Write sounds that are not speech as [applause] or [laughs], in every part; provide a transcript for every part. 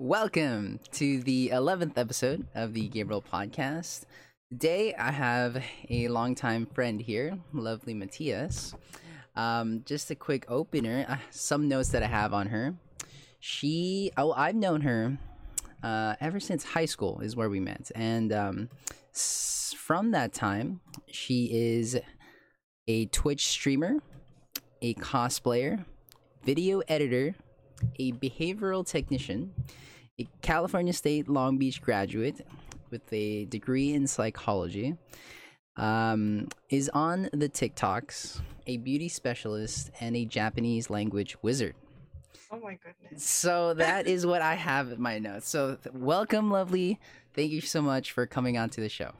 Welcome to the 11th episode of the Gabriel podcast. Today I have a longtime friend here, lovely Matias. Um, just a quick opener, uh, some notes that I have on her. She, oh, I've known her uh, ever since high school, is where we met. And um, s- from that time, she is a Twitch streamer, a cosplayer, video editor, a behavioral technician, a California State Long Beach graduate with a degree in psychology, um, is on the TikToks, a beauty specialist, and a Japanese language wizard. Oh my goodness. So that is what I have in my notes. So th- welcome, lovely. Thank you so much for coming on to the show.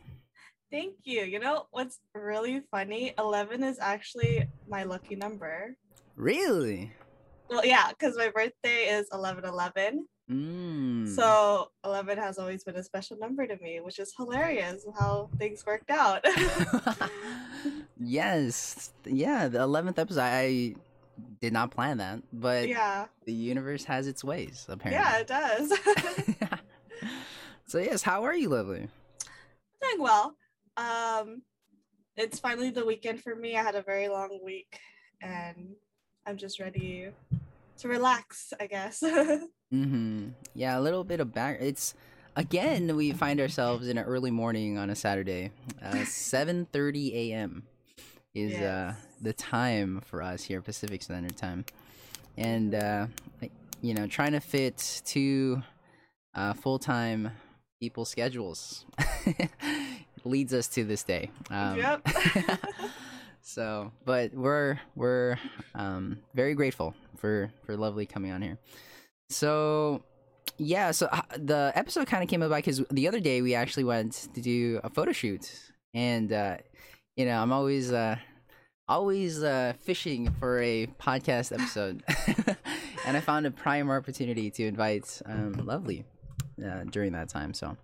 Thank you. You know what's really funny? 11 is actually my lucky number. Really? Well, yeah, because my birthday is 11 11. Mm. So 11 has always been a special number to me, which is hilarious how things worked out. [laughs] yes. Yeah, the 11th episode, I did not plan that, but yeah. the universe has its ways, apparently. Yeah, it does. [laughs] [laughs] so, yes, how are you, lovely? I'm Doing well. Um, it's finally the weekend for me. I had a very long week and I'm just ready to relax, I guess. [laughs] Mm-hmm. Yeah, a little bit of back. It's again we find ourselves in an early morning on a Saturday. Uh, [laughs] Seven thirty a.m. is uh, the time for us here, Pacific Standard Time, and uh, you know, trying to fit two uh, full time people schedules [laughs] leads us to this day. Um, Yep. So, but we're we're um, very grateful for for lovely coming on here. So, yeah, so uh, the episode kind of came about because the other day we actually went to do a photo shoot, and uh, you know I'm always uh, always uh, fishing for a podcast episode, [laughs] and I found a prime opportunity to invite um, Lovely uh, during that time. So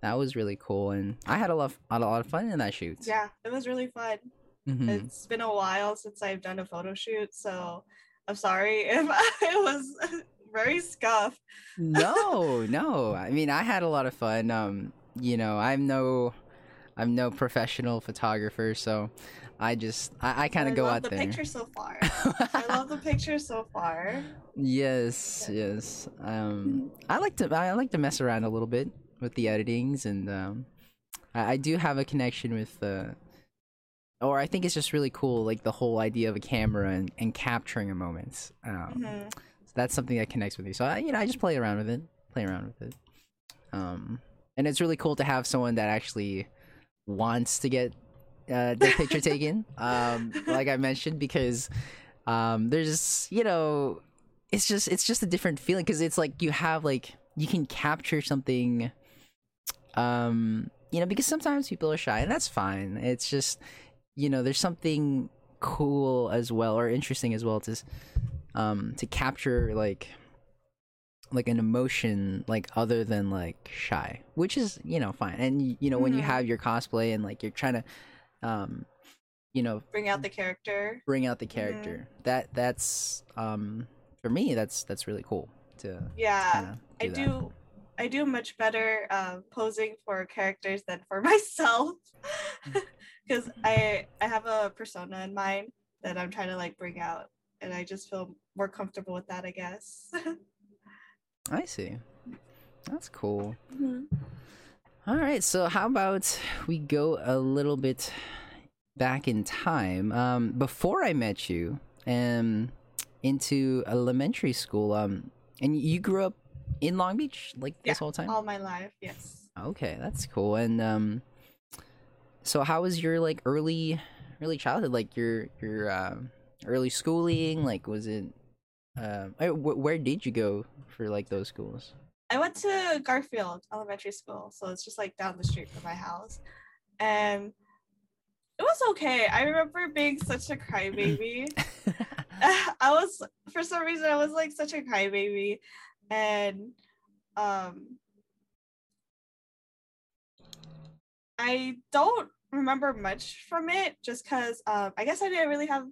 that was really cool, and I had a lot, a lot of fun in that shoot. yeah, it was really fun. Mhm. It's been a while since I've done a photo shoot, so I'm sorry [laughs] if I was [laughs] very scuffed. no, [laughs] no. I mean, I had a lot of fun. Um, you know, I'm no, I'm no professional photographer, so I just, I, I kind of go love out the there. picture so far. I love the picture so far. yes, yes. Um, I like to, I like to mess around a little bit with the editings, and um, I, I do have a connection with uh or I think it's just really cool, like the whole idea of a camera and, and capturing a moment. Um, Mhm. So that's something that connects with me. So I, you know, I just play around with it, play around with it. Um, and it's really cool to have someone that actually wants to get uh, the picture [laughs] taken. Um, like I mentioned, because um, there's, you know, it's just it's just a different feeling because it's like you have like you can capture something. Um, you know, because sometimes people are shy, and that's fine. It's just, you know, there's something cool as well or interesting as well to um to capture like like an emotion like other than like shy which is you know fine and you know when you Mhm. have your cosplay and like you're trying to um you know Bring out the character. bring out the character that that's um for me that's that's really cool to Yeah, kinda I that. do. I do much better uh, posing for characters than for [laughs] myself, because I I have a persona in mind that I'm trying to like bring out, and I just feel more comfortable with that. I guess. [laughs] i see that's cool Mhm. All right, so how about we go a little bit back in time? Um, before I met you, um, into elementary school, um, and you grew up in Long Beach like Yeah, this whole time. All my life, yes. Okay, that's cool. And um, so how was your like early, early childhood? Like your your um, early schooling? Like was it? Um, uh, wh- where did you go for like those schools? I went to Garfield Elementary School, so it's just like down the street from my house, and it was okay. I remember being such a crybaby. [laughs] I was for some reason I was like such a crybaby, and um, I don't remember much from it just because um, I guess I didn't really have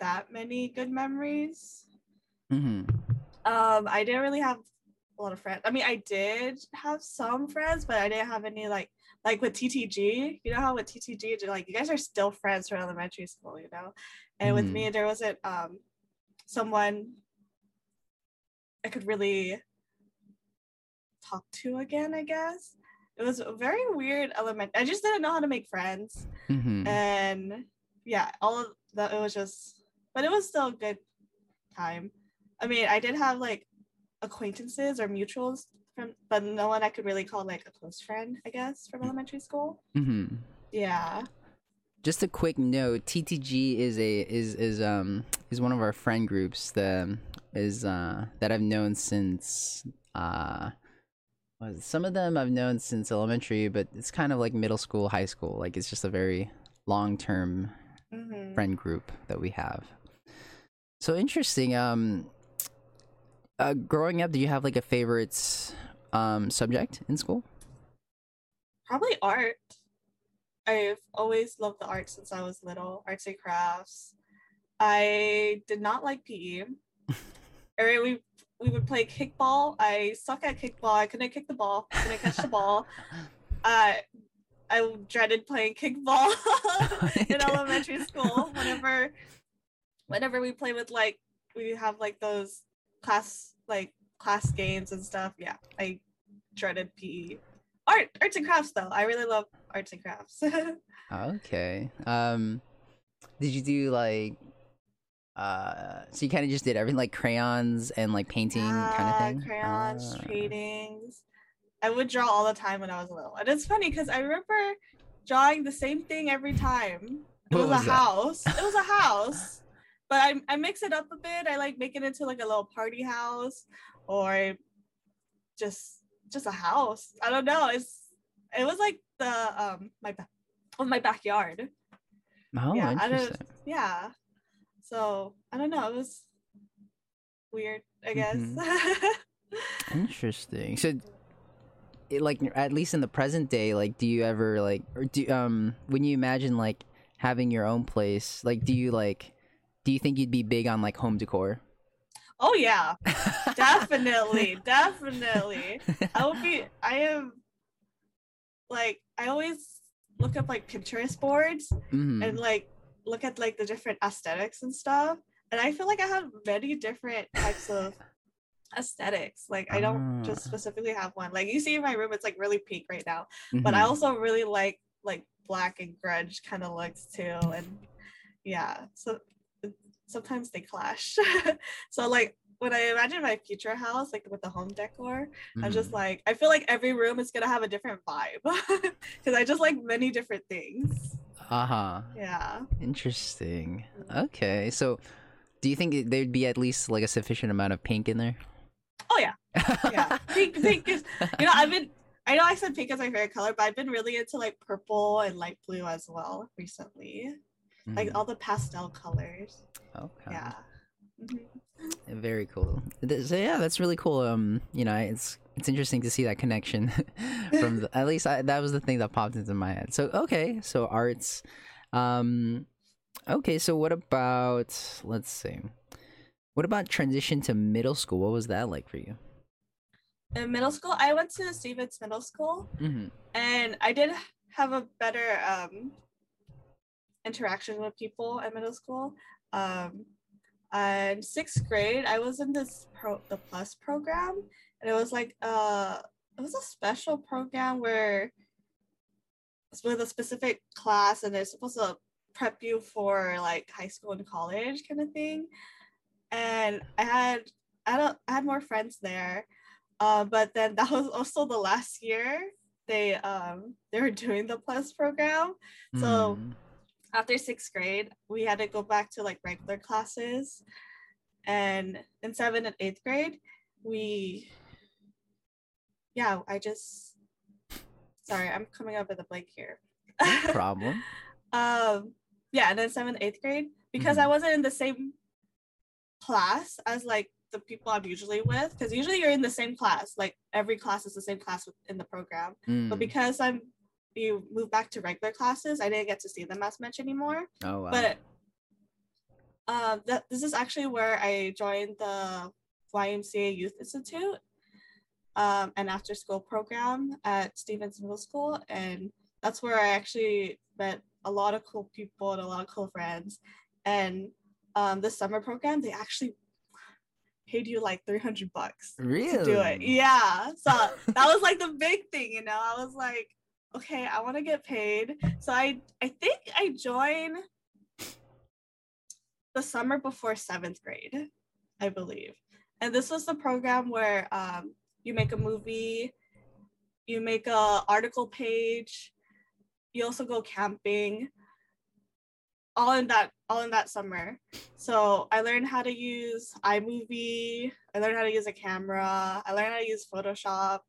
that many good memories. hmm Um, I didn't really have a lot of friends. I mean, I did have some friends, but I didn't have any like like with TTG. You know how with TTG, like you guys are still friends from elementary school, you know. And with Mhm. me, there wasn't um someone I could really talk to again. I guess it was a very weird element. I just didn't know how to make friends, hmm and yeah, all of that. It was just, but it was still a good time. I mean, I did have like acquaintances or mutuals from, but no one I could really call like a close friend. I guess from elementary school. Mm-hmm. Yeah. Just a quick note: TTG is a is is um is one of our friend groups that is uh that I've known since uh what is it? Some of them I've known since elementary, but it's kind of like middle school, high school. Like it's just a very long term hmm friend group that we have. So interesting. Um, uh, growing up, do you have like a favorite um subject in school? Probably art. I've always loved the art since I was little, arts and crafts. I did not like PE. [laughs] or we we would play kickball. I suck at kickball. I couldn't kick the ball. Couldn't catch the ball. [laughs] Uh, I dreaded playing kickball [laughs] [laughs] in elementary school. Whenever, whenever we play with like we have like those class like class games and stuff. Yeah, I dreaded PE. Art, arts and crafts though. I really love arts and crafts. Okay. Um, did you do like uh? So you kind of just did everything like crayons and like painting kind of thing. Crayons, Ah. paintings. I would draw all the time when I was little. And it's funny because I remember drawing the same thing every time. It was, was a that? house. It was a house. [laughs] But I, I mix it up a bit. I like make it into like a little party house or just just a house. I don't know. It's it was like the um my of my backyard. Oh, yeah, interesting. Yeah. So I don't know. It was weird, I guess. Mhm. [laughs] Interesting. So, it, like, at least in the present day, like, do you ever like, or do um, when you imagine like having your own place, like, do you like, do you think you'd be big on like home decor? oh yeah, [laughs] definitely, definitely. I would be. I am like I always look up like Pinterest boards Mhm. and like look at like the different aesthetics and stuff. And I feel like I have many different types of aesthetics. Like I don't just Ah. specifically have one. Like you see in my room, it's like really pink right now. But I Mhm. also really like like black and grunge kind of looks too. And yeah, so sometimes they clash. [laughs] so like when I imagine my future house, like with the home decor, I'm just Mhm. like I feel like every room is gonna have a different vibe [laughs] because I just like many different things. Uh-huh. Yeah. Interesting. Okay, so do you think there'd be at least like a sufficient amount of pink in there? Oh yeah. Yeah. [laughs] Pink, pink is. You know, I've been. I know I said pink is my favorite color, but I've been really into like purple and light blue as well recently. Like Mhm. all the pastel colors. okay. Yeah. Mhm. Very cool. So yeah, that's really cool. Um, you know, it's it's interesting to see that connection [laughs] from the, at least I, that was the thing that popped into my head. So okay, so arts. Um, okay, so what about let's see, what about transition to middle school? What was that like for you? In middle school, I went to Stephens Middle School, Mm-hmm. and I did have a better um, interaction with people at middle school. Um, and sixth grade, I was in this pro the plus program, and it was like uh, it was a special program where it's with a specific class, and they're supposed to prep you for like high school and college kind of thing. And I had I a, I had more friends there, uh, but then [laughs] that was also the last year they um they were doing the plus program So- Mm. after sixth grade, we had to go back to like regular classes. And in seventh and eighth grade, we, yeah, I just, sorry, I'm coming up with a blank here. no [laughs] problem. um, yeah, and then seventh, eighth grade, because I wasn't in the same class as like the people I'm usually with, because usually you're in the same class, like every class is the same class in the program. But Mm. because I'm, you move back to regular classes, I didn't get to see them as much anymore oh wow. but um that this is actually where I joined the YMCA Youth Institute um, an after school program at Stephens Middle School. And that's where I actually met a lot of cool people and a lot of cool friends. And um, the summer program, they actually paid you like 300 bucks Really? to do it. Yeah. So [laughs] that was like the big thing, you know. I was like, okay, I want to get paid. So I I think I joined the summer before seventh grade, I believe. And this was the program where um, you make a movie, you make a article page, you also go camping, all in that all in that summer. So I learned how to use iMovie. I learned how to use a camera. I learned how to use Photoshop.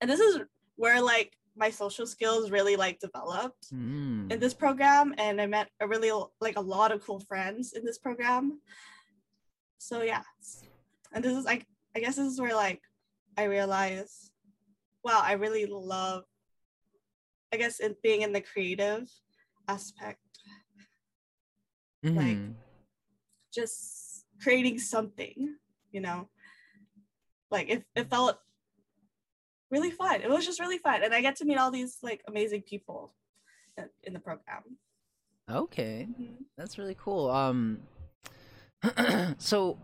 And this is where like my social skills really like developed Mm. in this program and I met a really like a lot of cool friends in this program. So yeah. And this is like I guess this is where like I realized wow, I really love I guess it being in the creative aspect, like- Mhm. just creating something, you know. Like it, it felt really fun. It was just really fun. And I get to meet all these like amazing people in, in the program. okay. Mhm. That's really cool. Um [clears throat] so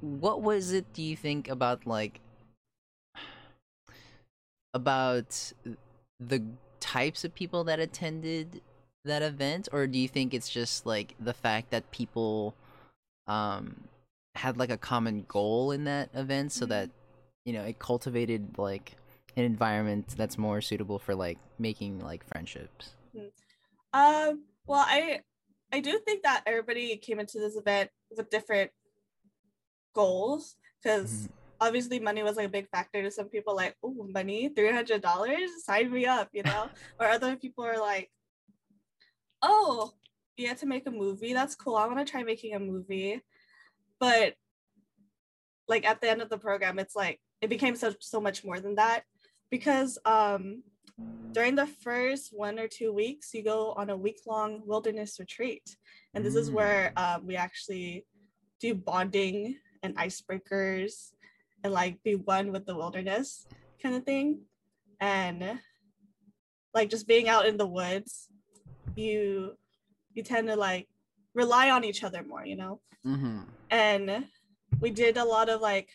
what was it do you think about like about the types of people that attended that event or do you think it's just like the fact that people um had like a common goal in that event so that you know it cultivated like an environment that's more suitable for like making like friendships? Um, well, I I do think that everybody came into this event with different goals because Mhm. Obviously money was like a big factor to some people. Like, oh, money, three hundred dollars, sign me up, you know. [laughs] or other people are like, oh, you have to make a movie. That's cool. I want to try making a movie, but like at the end of the program, it's like it became so so much more than that because um during the first one or two weeks, you go on a week long wilderness retreat. And this is Mm. where um, we actually do bonding and icebreakers and like be one with the wilderness kind of thing. And like just being out in the woods, you you tend to like rely on each other more, you know? mm-hmm. and we did a lot of like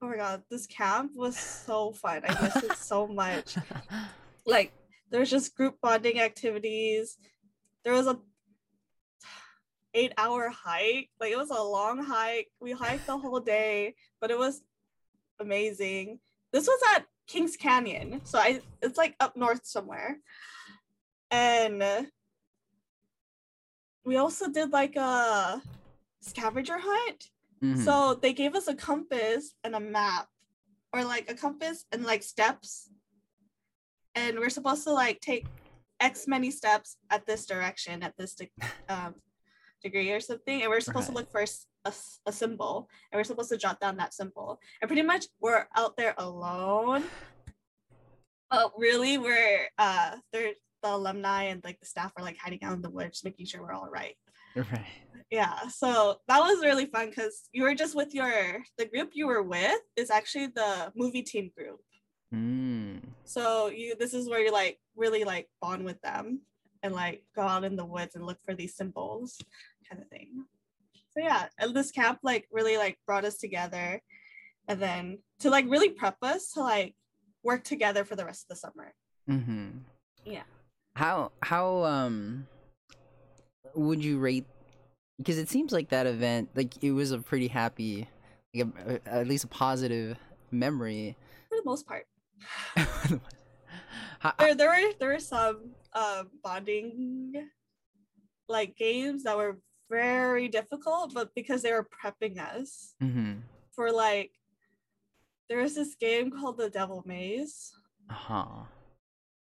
oh my god this camp was so fun i miss it so much [laughs] like there was just group bonding activities there was a eight hour hike like it was a long hike we hiked the whole day but it was amazing this was at kings canyon so i it's like up north somewhere and we also did like a scavenger hunt Mhm. so they gave us a compass and a map, or like a compass and like steps. And we're supposed to like take X many steps at this direction, at this de- um, degree or something. And we're supposed to look for a, a symbol. And we're supposed to jot down that symbol. And pretty much we're out there alone. But really, we're, uh, the alumni and like the staff are like hiding out in the woods, making sure we're all right right yeah so that was really fun because you were just with your the group you were with is actually the movie team group mm. so you this is where you like really like bond with them and like go out in the woods and look for these symbols kind of thing so yeah and this camp like really like brought us together and then to like really prep us to like work together for the rest of the summer Mm-hmm. Yeah. How how um would you rate? Because it seems like that event, like it was a pretty happy, like a, a- at least a positive memory. for the most part [laughs] How- there, there were there were some um bonding like games that were very difficult but because they were prepping us Mhm. for like there was this game called the devil maze Uh-huh.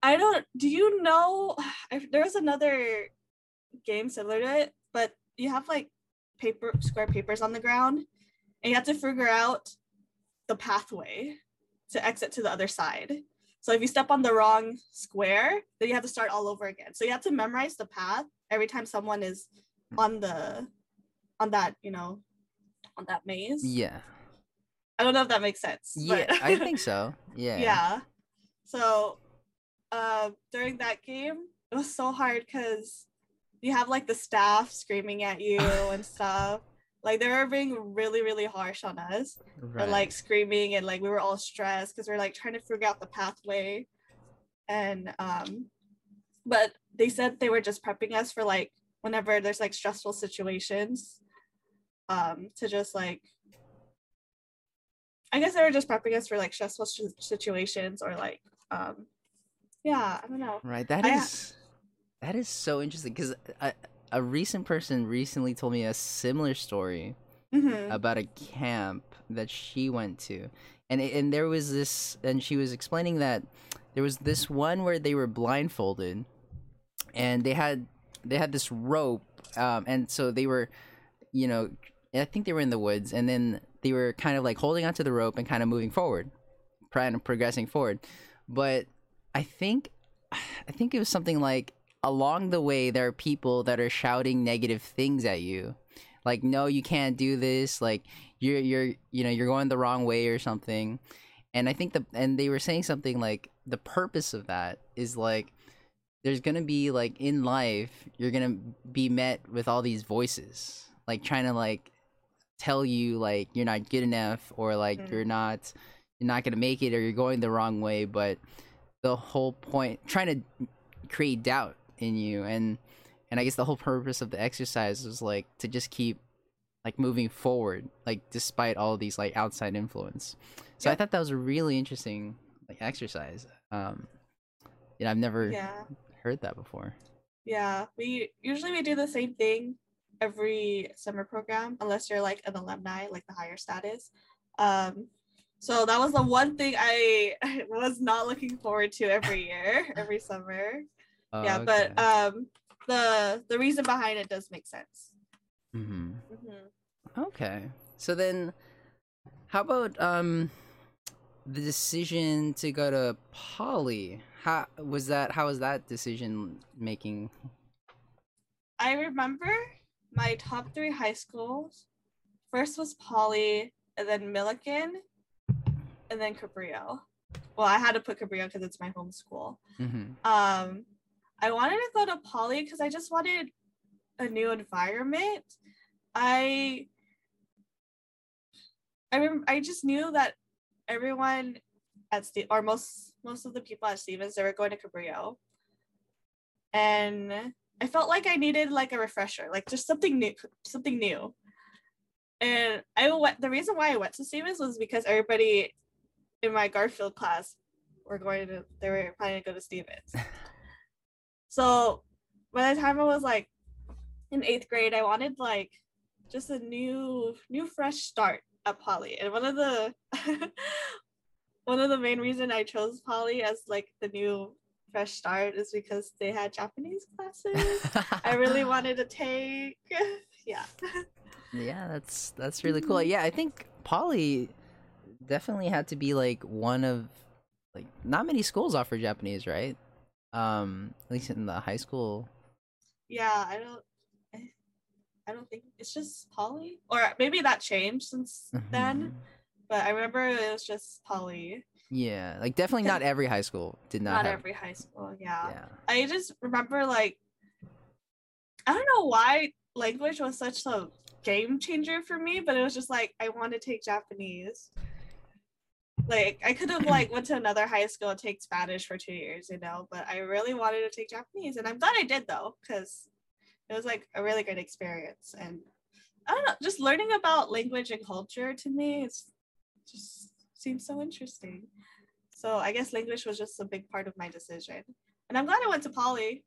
i don't do you know [sighs] I, there was another game similar to it but you have like paper square papers on the ground and you have to figure out the pathway to exit to the other side so if you step on the wrong square then you have to start all over again so you have to memorize the path every time someone is on the on that you know on that maze Yeah. I don't know if that makes sense. Yeah, I [laughs] think so. Yeah. yeah. So, uh, during that game, it was so hard because you have like the staff screaming at you [laughs] and stuff. Like they were being really, really harsh on us, Right. and like screaming, and like we were all stressed because we are like trying to figure out the pathway. And um, but they said they were just prepping us for like whenever there's like stressful situations, um, to just like I guess they were just prepping us for like stressful sh- situations or like um yeah, I don't know. Right. That I- is that is so interesting because a, a recent person recently told me a similar story Mhm. about a camp that she went to, and and there was this, and she was explaining that there was this one where they were blindfolded, and they had they had this rope, um, and so they were, you know, I think they were in the woods, and then they were kind of like holding onto the rope and kind of moving forward, of progressing forward, but I think, I think it was something like along the way there are people that are shouting negative things at you. Like no you can't do this. Like you're you're you know you're going the wrong way or something. And i think the and they were saying something like the purpose of that is like there's gonna be like in life you're gonna be met with all these voices like trying to like tell you like you're not good enough or like Mm. you're not you're not gonna make it or you're going the wrong way but the whole point trying to create doubt in you and and i guess the whole purpose of the exercise was like to just keep like moving forward like despite all these like outside influence so i thought that was a really interesting like exercise um you know i've never Yeah. Heard that before Yeah. We usually we do the same thing every summer program unless you're like an alumni, like the higher status. Um so that was the one thing I [laughs] was not looking forward to every year, [laughs] every summer. Oh, yeah, but um the the reason behind it does make sense. Mhm. Mhm. Okay. So then how about um the decision to go to Poly? How was that how was that decision making? I remember my top three high schools. First was Poly, and then Millikan, and then Cabrillo. Well, I had to put Cabrillo because it's my home school. Mhm. Um, I wanted to go to Poly because I just wanted a new environment. I I rem- I just knew that everyone at Ste- or most most of the people at Stephens they were going to Cabrillo, and I felt like I needed like a refresher, like just something new, something new. And I went. The reason why I went to Stephens was because everybody in my Garfield class were going to. They were planning to go to Stephens. [laughs] so by the time I was like in eighth grade, I wanted like just a new, new fresh start at Poly. And one of the [laughs] one of the main reason I chose Poly as like the new fresh start is because they had Japanese classes. I really [laughs] wanted to take. [laughs] Yeah. Yeah, that's that's really cool. Mhm. Yeah, I think Poly definitely had to be like one of like not many schools offer Japanese, right? Um, at least in the high school. Yeah, I don't. I- I don't think it's just Poly, or maybe that changed since then. But I remember it was just Poly. Yeah, like definitely not every high school did not, Not have. every high school. Yeah. Yeah. I just remember like I don't know why language was such a game changer for me, but it was just like I want to take Japanese. Like I could have [clears throat] like went to another high school and take Spanish for two years, you know, but I really wanted to take Japanese, and I'm glad I did though, because it was like a really good experience. And I don't know, just learning about language and culture to me, it's just seems so interesting. So I guess language was just a big part of my decision, and I'm glad I went to Poly.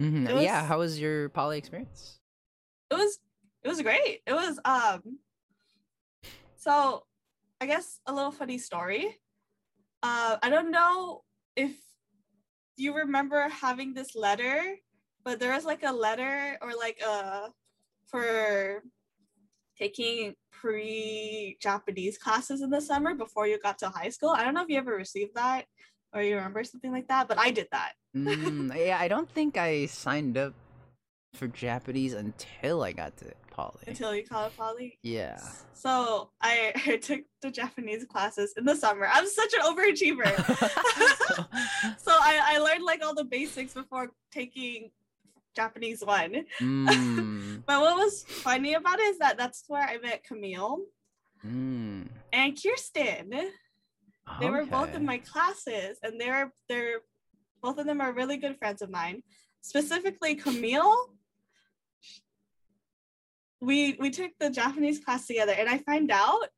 Mhm. It Yeah. How was your Poly experience? it was it was great. It was um so I guess a little funny story. Uh I don't know if you remember having this letter, but there was like a letter or like a for taking pre-Japanese classes in the summer before you got to high school. I don't know if you ever received that or you remember something like that, but I did that. Mm, [laughs] yeah, I don't think I signed up for Japanese until I got to poly. until you call it poly. Yeah. So I, [laughs] I took the Japanese classes in the summer. I'm such an overachiever. [laughs] so I, I learned like all the basics before taking Japanese one. [laughs] mm. But what was funny about it is that that's where I met Camille Mm. and Kirsten. They were both in my classes, and they're they're both of them are really good friends of mine. Specifically, Camille. We we took the Japanese class together, and I find out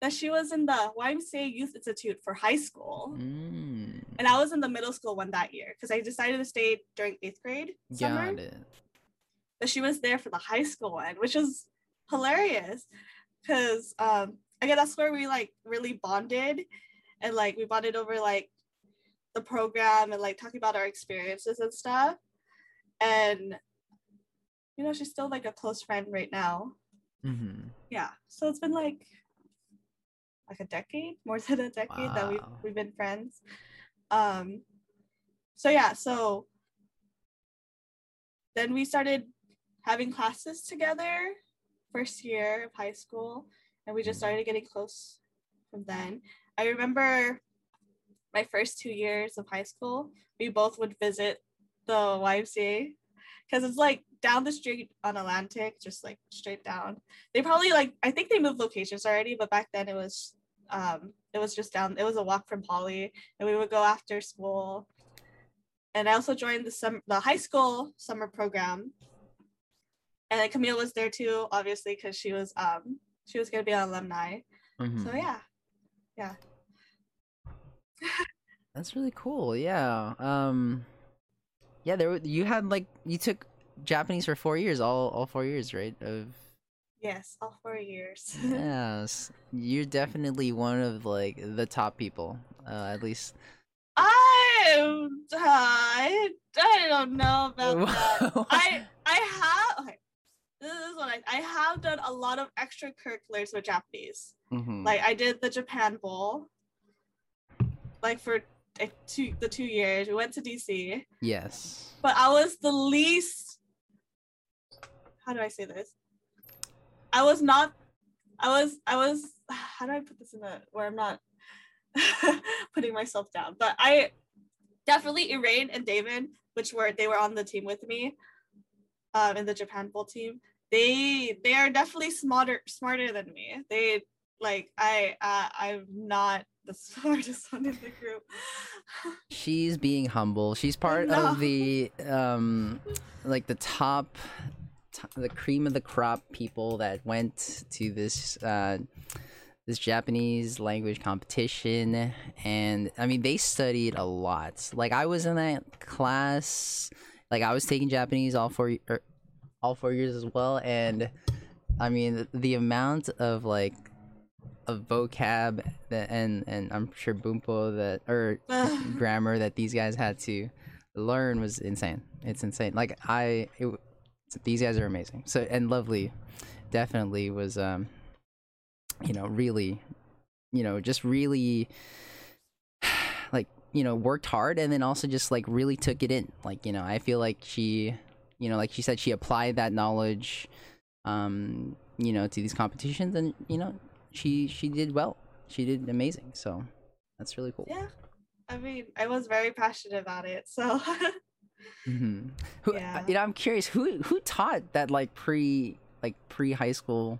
that she was in the YMCA Youth Institute for high school, Mm. And I was in the middle school one that year because I decided to stay during eighth grade summer. Got it. But she was there for the high school one, which was hilarious because um again that's where we like really bonded and like we bonded over like the program and like talking about our experiences and stuff. And you know, she's still like a close friend right now. Mm-hmm. Yeah. So it's been like like a decade, more than a decade that we've we've been friends. Um so yeah, so then we started having classes together first year of high school and we just started getting close from then. I remember my first two years of high school, we both would visit the YMCA because it's like down the street on Atlantic, just like straight down. They probably like I think they moved locations already, but back then it was um it was just down it was a walk from Poly and we would go after school. And I also joined the summer the high school summer program. And then Camille was there too, obviously, because she was um she was gonna be an alumni. Mm-hmm. So yeah. Yeah. [laughs] That's really cool. Yeah. Um Yeah, there were, you had like you took Japanese for 4 years, all all 4 years, right? Of Yes, all four years. [laughs] Yes. You're definitely one of like the top people. Uh at least I I I don't know [laughs] about that. I [laughs] I have okay. This is what I I have done a lot of extracurriculars with Japanese. Mhm. Like I did the Japan Bowl. Like for like, two the two years we went to DC, Yes. but I was the least. How do I say this? I was not. I was. I was. [sighs] How do I put this in a where I'm not [laughs] putting myself down? But I definitely Irain and David, which were they were on the team with me, um, in the Japan Bowl team. They they are definitely smarter smarter than me. They like I uh, I'm not the [laughs] smartest one in the group. [sighs] She's being humble. She's part know. of the um like the top t- the cream of the crop people that went to this uh this Japanese language competition and I mean they studied a lot. Like I was in that class like I was taking Japanese all four er, all four years as well and I mean the, the amount of like of vocab that and and I'm sure Bumpo that or [sighs] grammar that these guys had to learn was insane. It's insane. Like I, it, these guys are amazing. So and lovely, definitely was um, you know, really, you know, just really, [sighs] like you know, worked hard and then also just like really took it in. Like you know, I feel like she, you know, like she said, she applied that knowledge, um, you know, to these competitions and you know, she she did well. She did amazing. So that's really cool. yeah. I mean, I was very passionate about it. So [laughs] hmm Who, uh, Yeah. you know, I'm curious who who taught that like pre like pre high school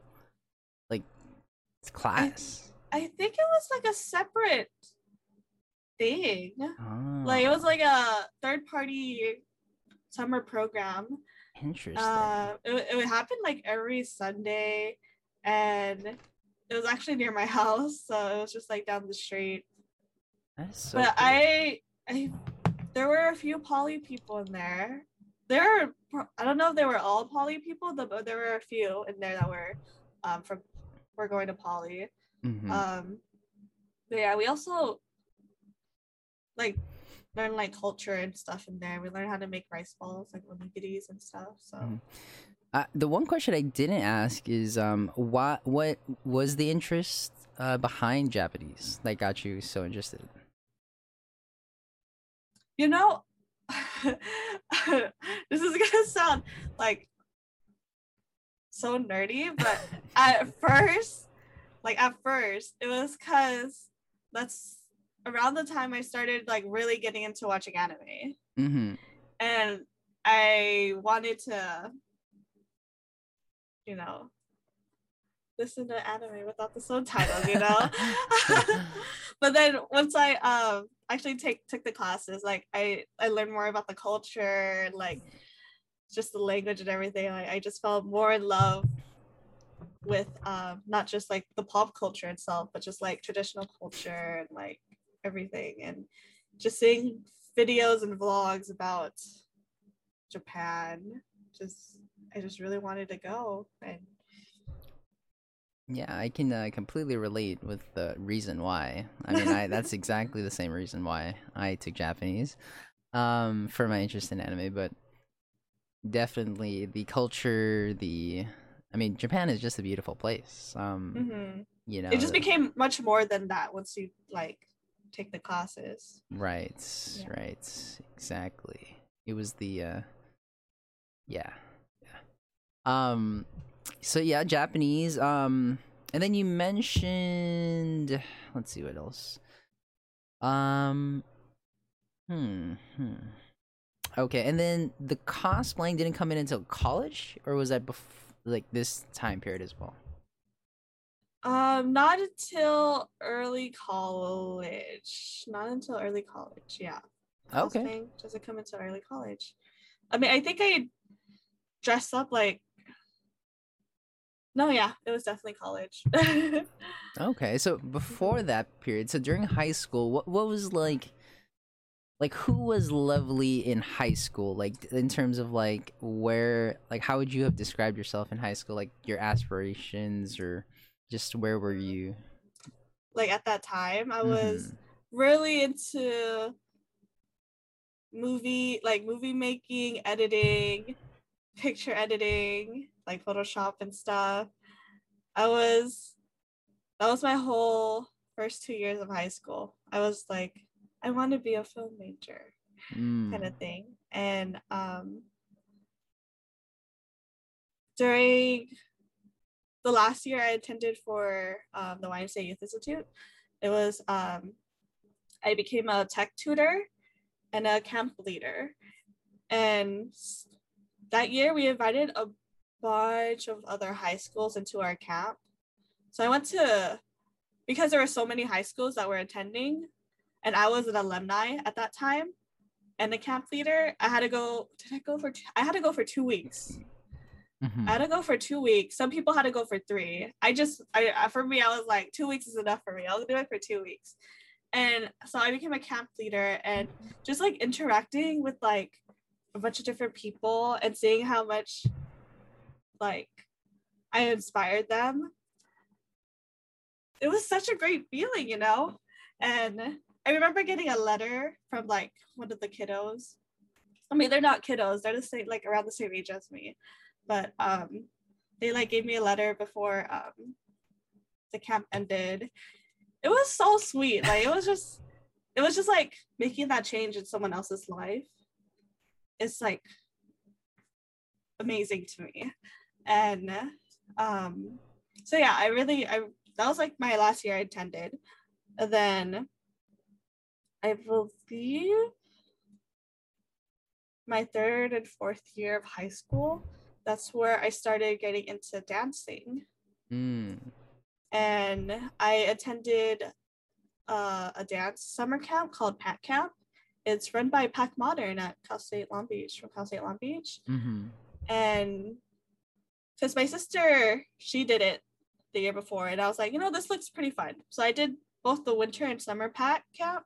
like class. I think it was like a separate thing. Oh, Like it was like a third party summer program. interesting. Uh, it, would- it would happen like every Sunday, and it was actually near my [laughs] house, so it was just like down the street. That's so but cool. I, I, there were a few poly people in there. There, were, I don't know if they were all poly people, but there were a few in there that were, um, from, were going to poly. Mhm. Um, but yeah, we also, like, learn like culture and stuff in there. We learn how to make rice balls, like onigiris and stuff. So. Mhm. Uh, the one question I didn't ask is um what what was the interest uh, behind Japanese that got you so interested? You know, [laughs] this is gonna sound like so nerdy, but at [laughs] first, like at first, it was because that's around the time I started like really getting into watching anime. Mm-hmm. And I wanted to, you know, listen to anime without the subtitles, you know. [laughs] but then once I um actually take took the classes, like I I learned more about the culture, like just the language and everything. Like I just fell more in love with um not just like the pop culture itself, but just like traditional culture and like everything and just seeing videos and vlogs about Japan. Just I just really wanted to go and Yeah, I can uh, completely relate with the reason why. I mean, I that's [laughs] exactly the same reason why I took Japanese um for my interest in anime, but definitely the culture, the I mean, Japan is just a beautiful place. Um, mhm. you know, it just became much more than that once you like take the classes. Right, Yeah. right, exactly. It was the uh yeah. Yeah. Um so yeah, Japanese um and then you mentioned let's see what else. Um hmm, hmm. Okay, and then the cosplaying didn't come in until college or was that bef- like this time period as well? Um, not until early college. Not until early college. Yeah. Okay. Doesn't come until early college. I mean, I think I dressed up like. No, yeah, it was definitely college. [laughs] Okay, so before that period, so during high school, what what was like like who was lovely in high school? Like in terms of like where like how would you have described yourself in high school? Like your aspirations or just where were you? like at that time, I was Mhm. really into movie, like movie making, editing, picture editing, like Photoshop and stuff. I was, that was my whole first two years of high school. I was like, I want to be a film major Mm. kind of thing. And um, during the last year I attended for um, the YMCA Youth Institute, it was um, I became a tech tutor and a camp leader. And that year we invited a bunch of other high schools into our camp. So I went to because there were so many high schools that were attending, and I was an alumni at that time and the camp leader, I had to go. Did I go for? Two, I had to go for two weeks. Mhm. I had to go for two weeks. Some people had to go for three. I just, I- for me, I was like, two weeks is enough for me. I'll do it for two weeks. And so I became a camp leader and just like interacting with like a bunch of different people and seeing how much like I inspired them. It was such a great feeling, you know? And I remember getting a letter from like one of the kiddos. I mean, they're not kiddos, they're the same, like around the same age as me. But um they like gave me a letter before um the camp ended. It was so sweet. Like it was just it was just like making that change in someone else's life. It's like amazing to me. And um so yeah, I really I that was like my last year I attended. And then I believe my third and fourth year of high school, that's where I started getting into dancing. Mm. And I attended uh, a dance summer camp called Pat Camp. It's run by Pac Modern at Cal State Long Beach from Cal State Long Beach. Mhm. And because my sister, she did it the year before, and I was like, you know, this looks pretty fun. So I did both the winter and summer Pat Camp.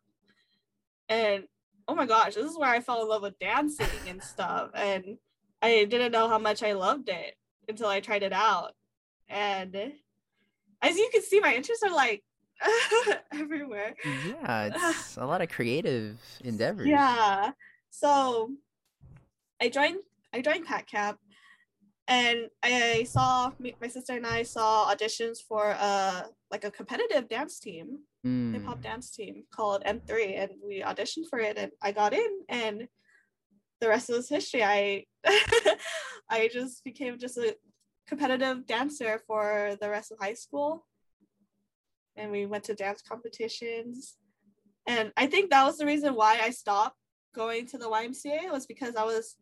And oh my gosh, this is where I fell in love with dancing and stuff. And I didn't know how much I loved it until I tried it out. And as you can see, my interests are like [laughs] everywhere. Yeah, [sighs] it's a lot of creative endeavors. Yeah. So I joined I joined Pat Camp and I saw my sister and I saw auditions for a like a competitive dance team, hip hop Mm. dance team called M3 and we auditioned for it and I got in and the rest of this history. I [laughs] I just became just a competitive dancer for the rest of high school. And we went to dance competitions. And I think that was the reason why I stopped going to the YMCA was because I was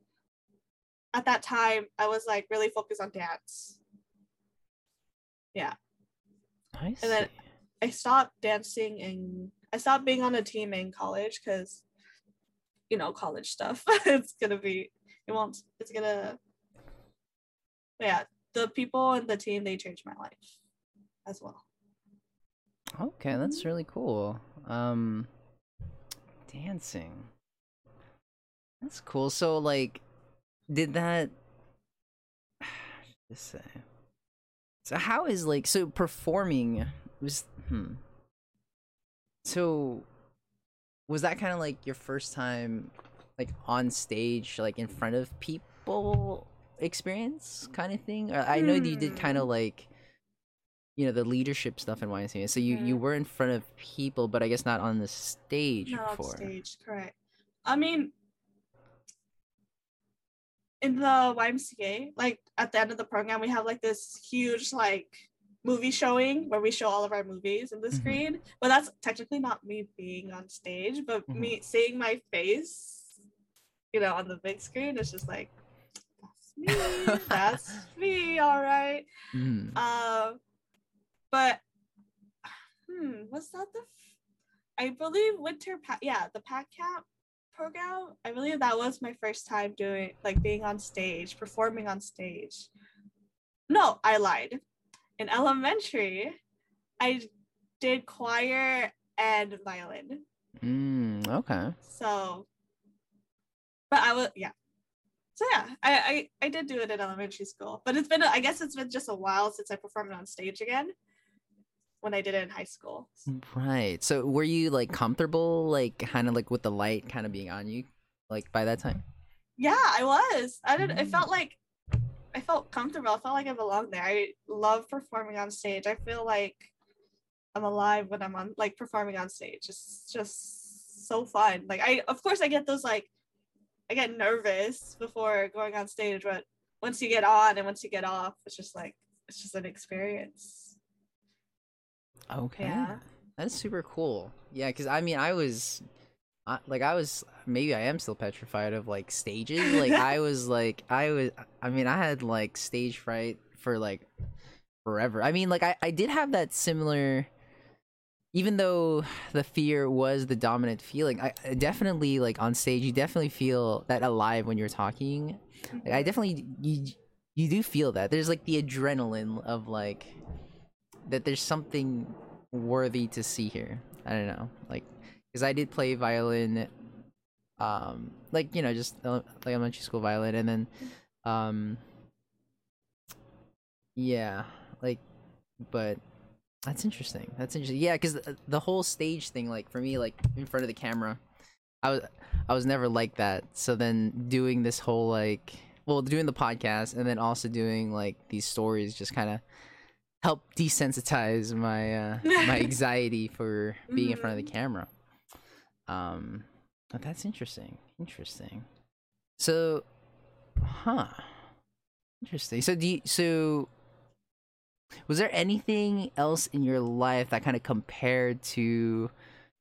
at that time I was like really focused on dance. Yeah. I And then. I stopped dancing and I stopped being on a team in college because you know college stuff. [laughs] it's gonna be it won't it's gonna yeah, the people and the team they changed my life as well. Okay, that's really cool. Um dancing. That's cool. So like did that [sighs] just say So how is like so performing was hmm. So was that kind of like your first time like on stage like in front of people experience kind of thing? Or I know that you did kind of Hmm. like you know the leadership stuff in YMCA. So you you Mhm. were in front of people, but I guess not on the stage Not on before. stage, correct. I mean in the YMCA, like at the end of the program, we have like this huge like movie showing where we show all of our movies in the Mhm. screen. But that's technically not me being on stage, but Mhm. me seeing my face, you know, on the big screen is just like that's me. [laughs] that's me, all right. Mhm. Um, but hmm, was that the? f- I believe winter pack. Yeah, the pack camp program. I believe that was my first time doing like being on stage, performing on stage. No, I lied. In elementary, I did choir and violin. Mm, okay. So, but I was yeah. So yeah, I, I I did do it in elementary school, but it's been I guess it's been just a while since I performed on stage again. When I did it in high school. Right. So were you like comfortable, like kind of like with the light kind of being on you, like by that time? Yeah, I was. I did. It Mm. felt like I felt comfortable. I felt like I belonged there. I love performing on stage. I feel like I'm alive when I'm on like performing on stage. It's just so fun. Like I, of course, I get those like I get nervous before going on stage, but once you get on and once you get off, it's just like it's just an experience. Okay. Yeah. That's super cool. Yeah, because I mean, I was, I, like, I was maybe I am still petrified of like stages. Like, [laughs] I was like, I was. I mean, I had like stage fright for like forever. I mean, like, I I did have that similar. Even though the fear was the dominant feeling, I, I definitely like on stage. You definitely feel that alive when you're talking. Like, I mm-hmm. definitely you you do feel that. There's like the adrenaline of like that. There's something worthy to see here. I don't know, like because I did play violin, um, like you know, just ele- like elementary school violin, and then, um, yeah, like, but that's interesting. That's interesting. Yeah, because the whole stage thing, like for me, like in front of the camera, I was I was never like that. So then doing this whole like, well, doing the podcast and then also doing like these stories just kind of help desensitize my uh my [laughs] anxiety for being in front of the camera. Um, but that's interesting. Interesting. So, huh? Interesting. So, do you, so was there anything else in your life that kind of compared to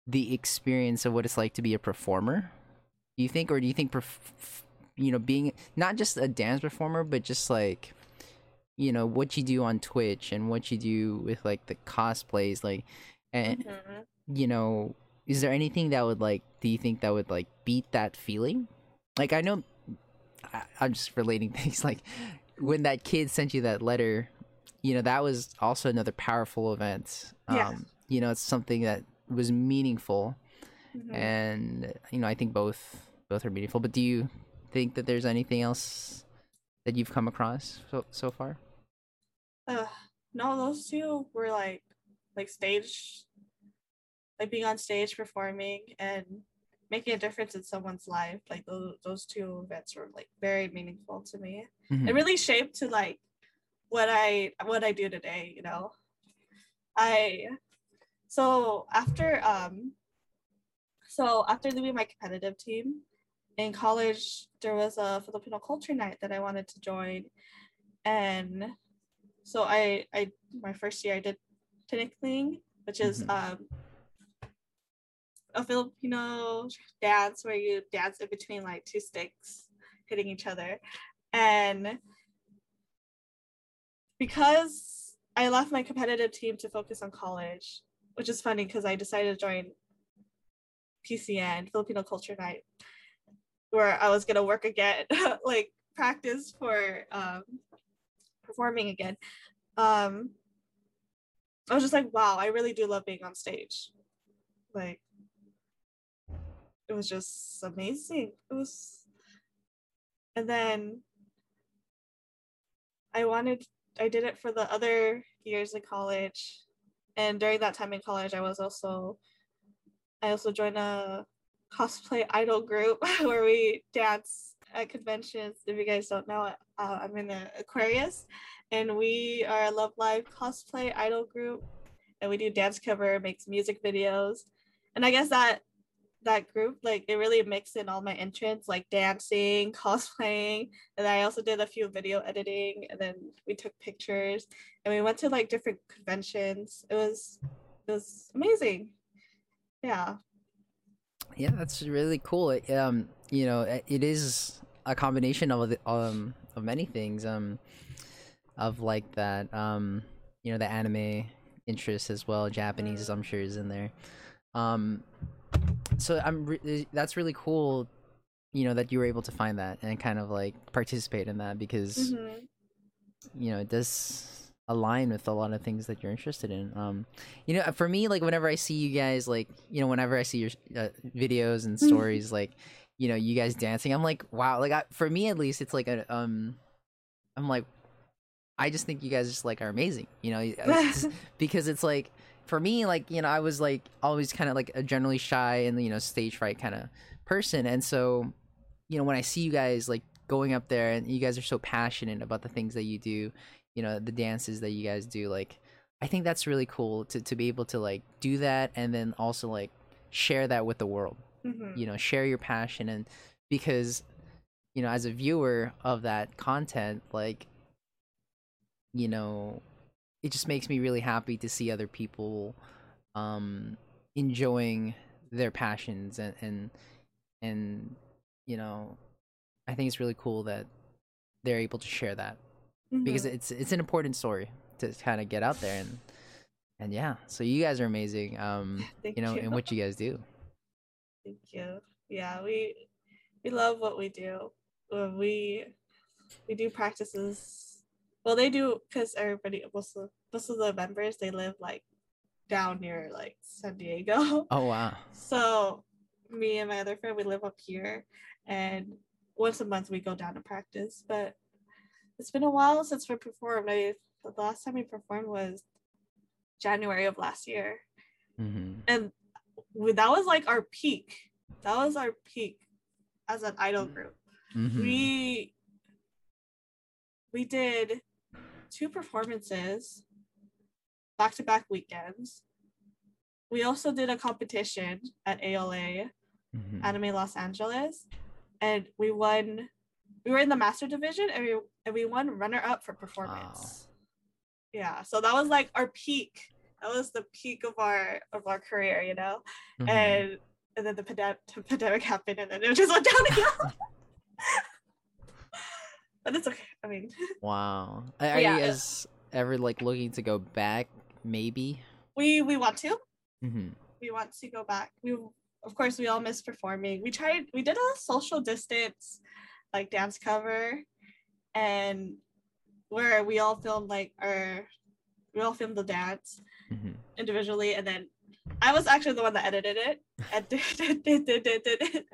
the experience of what it's like to be a performer? Do you think, or do you think, perf- you know, being not just a dance performer, but just like, you know, what you do on Twitch and what you do with like the cosplays, like, and Mhm. you know, is there anything that would like, do you think that would like beat that feeling? Like, I know, I, I'm just relating [laughs] things like when that kid sent you that letter, you know, that was also another powerful event. Yeah. Um, you know, it's something that was meaningful Mhm. and you know i think both both are meaningful but do you think that there's anything else that you've come across so so far Uh, no, those two were like like stage, like being on stage performing and making a difference in someone's life. Like those those two events were like very meaningful to me. Mhm. It really shaped to like what I what I do today. You know, I so after um so after leaving my competitive team in college there was a Filipino culture night that I wanted to join, and so I I my first year I did tinikling, which is Mhm. um a Filipino dance where you dance in between like two sticks hitting each other, and because I left my competitive team to focus on college, which is funny because I decided to join PCN Filipino Culture Night, where I was gonna work again, [laughs] like practice for um, performing again. Um, I was just like, wow, I really do love being on stage. Like, it was just amazing. It was, and then I wanted, I did it for the other years in college, and during that time in college, I was also, I also joined a cosplay [laughs] idol group [laughs] where we dance at conventions. If you guys don't know, uh, I'm in the Aquarius, and we are a Love Live cosplay idol group, and we do dance cover, makes music videos, and I guess that that group like it really mixed in all my interests like dancing [laughs] cosplaying and i also did a few video editing and then we took pictures and we went to like different conventions. It was it was amazing. Yeah. Yeah, that's really cool. It, Um, you know, it is a combination of the, um of many things. Um, of like that. Um, you know, the anime interest as well. Japanese, I'm sure, is in there. Um, so I'm re- that's really cool. You know that you were able to find that and kind of like participate in that because Mhm. you know it does align with a lot of things that you're interested in um you know for me like whenever i see you guys like you know whenever i see your uh, videos and stories like you know you guys dancing. I'm like wow like I, for me at least it's like a um i'm like i just think you guys just like are amazing you know? [laughs] It's just- because it's like for me like you know i was like always kind of like a generally shy and you know stage fright kind of person. And so you know when i see you guys like going up there and you guys are so passionate about the things that you do you know the dances that you guys do like i think that's really cool to, to be able to like do that and then also like share that with the world Mhm. you know share your passion and because you know as a viewer of that content like you know it just makes me really happy to see other people um enjoying their passions and and and you know i think it's really cool that they're able to share that because Mhm. it's it's an important story to kind of get out there and and yeah so you guys are amazing um [laughs] you know in what you guys do Thank you. Yeah, we we love what we do. We we do practices. Well, they do because everybody most of most of the members they live like down near like San Diego. [laughs] oh wow So me and my other friend we live up here, and once a month we go down to practice. But it's been a while since we performed. I the last time we performed was January of last year hmm and that was like our peak. That was our peak as an idol group. Hmm we we did two performances back to back weekends. We also did a competition at ALA hmm Anime Los Angeles and we won we were in the master division and we and we won runner up for performance. Yeah so that was like our peak that was the peak of our of our career you know? Mhm. and and then the pandemic, pandemic [laughs] happened and then it just went down again. [laughs] but it's okay i mean. Wow. Are Yeah. you guys ever like looking to go back maybe? We we want to. Hmm we want to go back. We of course we all miss performing. We tried we did a social distance like dance cover and where we all filmed like our we all filmed the dance hmm individually and then I was actually the one that edited it. [laughs] And did, did, did,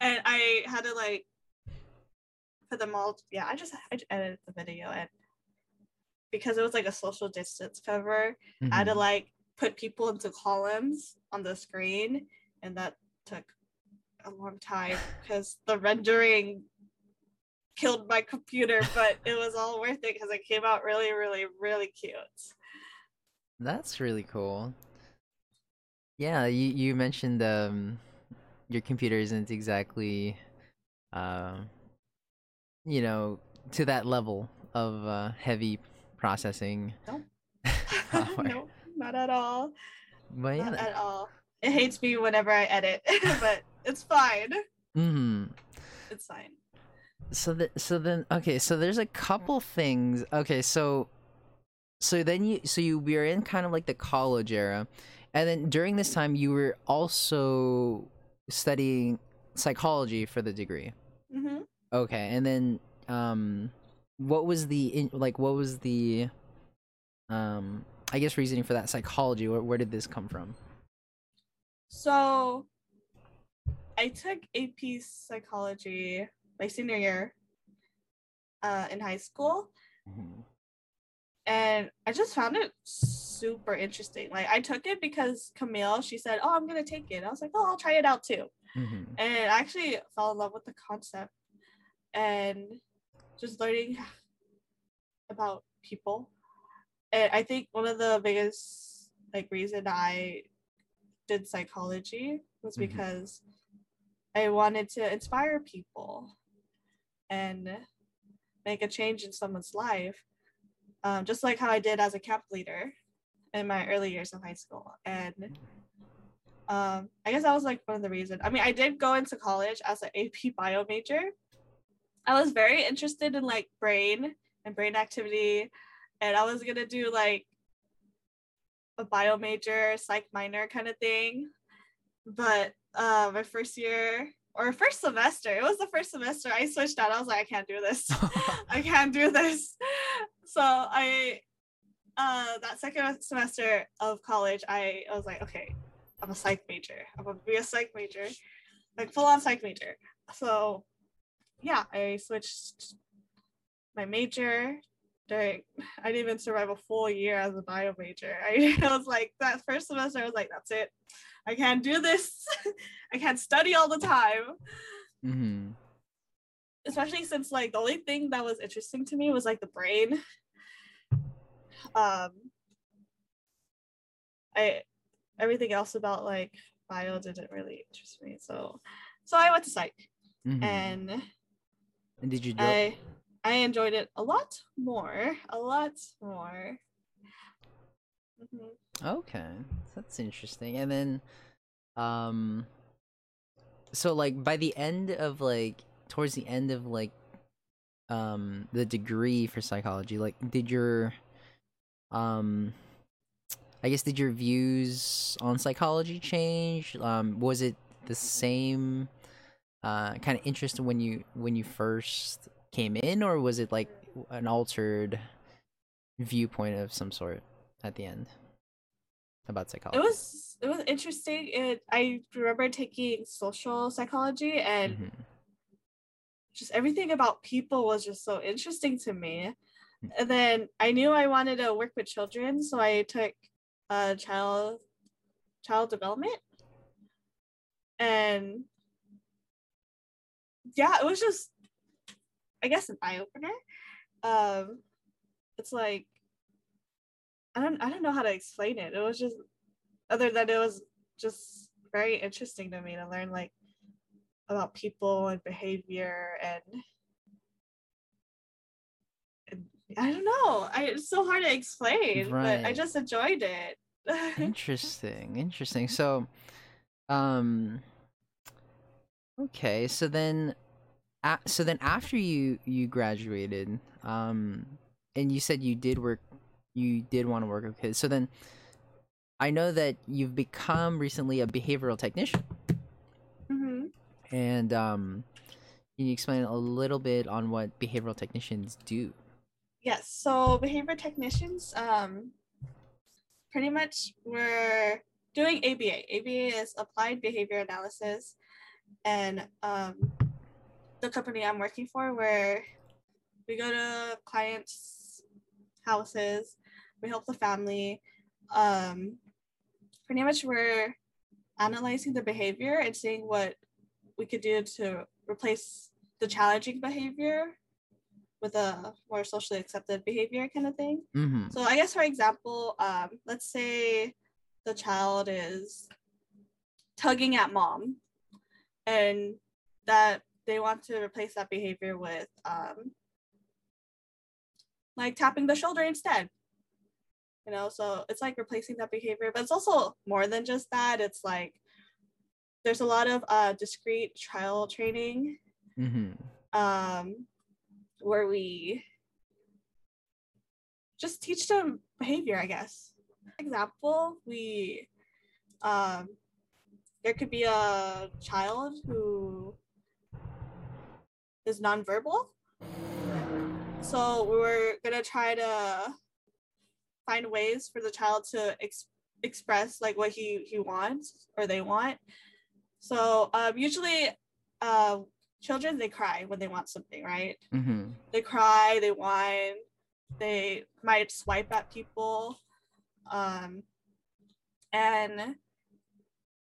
I had to like put them all yeah I just I just edited the video and because it was like a social distance cover I had to like put people into columns on the screen and that took a long time [laughs] because the rendering killed my computer but it was all worth it because it came out really really really cute That's really cool. Yeah, you you mentioned um your computer isn't exactly, um, you know, to that level of uh, heavy processing. Nope. [laughs] [laughs] power. no, not at all. But yeah, Not at all. It hates me whenever I edit, [laughs] but it's fine. hmm It's fine. So that so then okay, so there's a couple things. Okay, so so then you so you were in kind of like the college era, and then during this time you were also studying psychology for the degree. hmm Okay, and then um, what was the in, like what was the um I guess reasoning for that psychology? Where where did this come from? So I took AP psychology my senior year uh, in high school, and I just found it super interesting. Like I took it because Camille, she said, "Oh, I'm gonna take it." I was like, "Oh, I'll try it out too," Mhm. and I actually fell in love with the concept and just learning about people. And I think one of the biggest like reason I did psychology was Mhm. because I wanted to inspire people and make a change in someone's life, um, just like how I did as a camp leader in my early years of high school. And um, I guess that was like one of the reasons. I mean, I did go into college as an AP bio major. I was very interested in like brain and brain activity, and I was gonna do like a bio major, psych minor kind of thing. But uh, my first year or first semester, it was the first semester I switched out. I was like, I can't do this. [laughs] I can't do this. So I, uh, that second semester of college, I, I was like, okay, I'm a psych major. I'm gonna be a psych major, like full on psych major. So, yeah, I switched my major during. I didn't even survive a full year as a bio major. I, [laughs] I was like that first semester. I was like, that's it. I can't do this. [laughs] I can't study all the time hmm especially since like the only thing that was interesting to me was like the brain um i everything else about like bio didn't really interest me so so i went to psych hmm and And did you do? i i enjoyed it a lot more a lot more Mhm. Okay, that's interesting. And then, um, so like by the end of like towards the end of like, um, the degree for psychology, like did your, um, I guess did your views on psychology change? Um, was it the same, uh, kind of interest when you when you first came in, or was it like an altered viewpoint of some sort at the end about psychology? it was it was interesting it i remember taking social psychology and Mhm. just everything about people was just so interesting to me. And then I knew I wanted to work with children, so I took uh, child child development, and yeah, it was just I guess an eye opener. Um, it's like I don't I don't know how to explain it. It was just other than it was just very interesting to me to learn like about people and behavior and, I don't know. I, it's so hard to explain, but I just enjoyed it. [laughs] interesting interesting. So um okay so then so then after you you graduated um and you said you did work you did want to work with kids so then i know that you've become recently a behavioral technician. Hmm and um can you explain a little bit on what behavioral technicians do Yes. So behavior technicians, um, pretty much we're doing ABA. ABA is applied behavior analysis, and um, the company I'm working for, where we go to clients' houses, we help the family. Um, pretty much we're analyzing the behavior and seeing what we could do to replace the challenging behavior with a more socially accepted behavior kind of thing. mm-hmm So I guess for example, um, let's say the child is tugging at mom, and that they want to replace that behavior with um, like tapping the shoulder instead you know so it's like replacing that behavior but it's also more than just that it's like there's a lot of uh, discrete trial training Mm-hmm. um, where we just teach them behavior i guess. Example we um, there could be a child who is nonverbal. So we're gonna try to find ways for the child to ex- express like what he he wants or they want. So um, usually uh, children they cry when they want something right Mm-hmm. they cry, they whine, they might swipe at people, um, and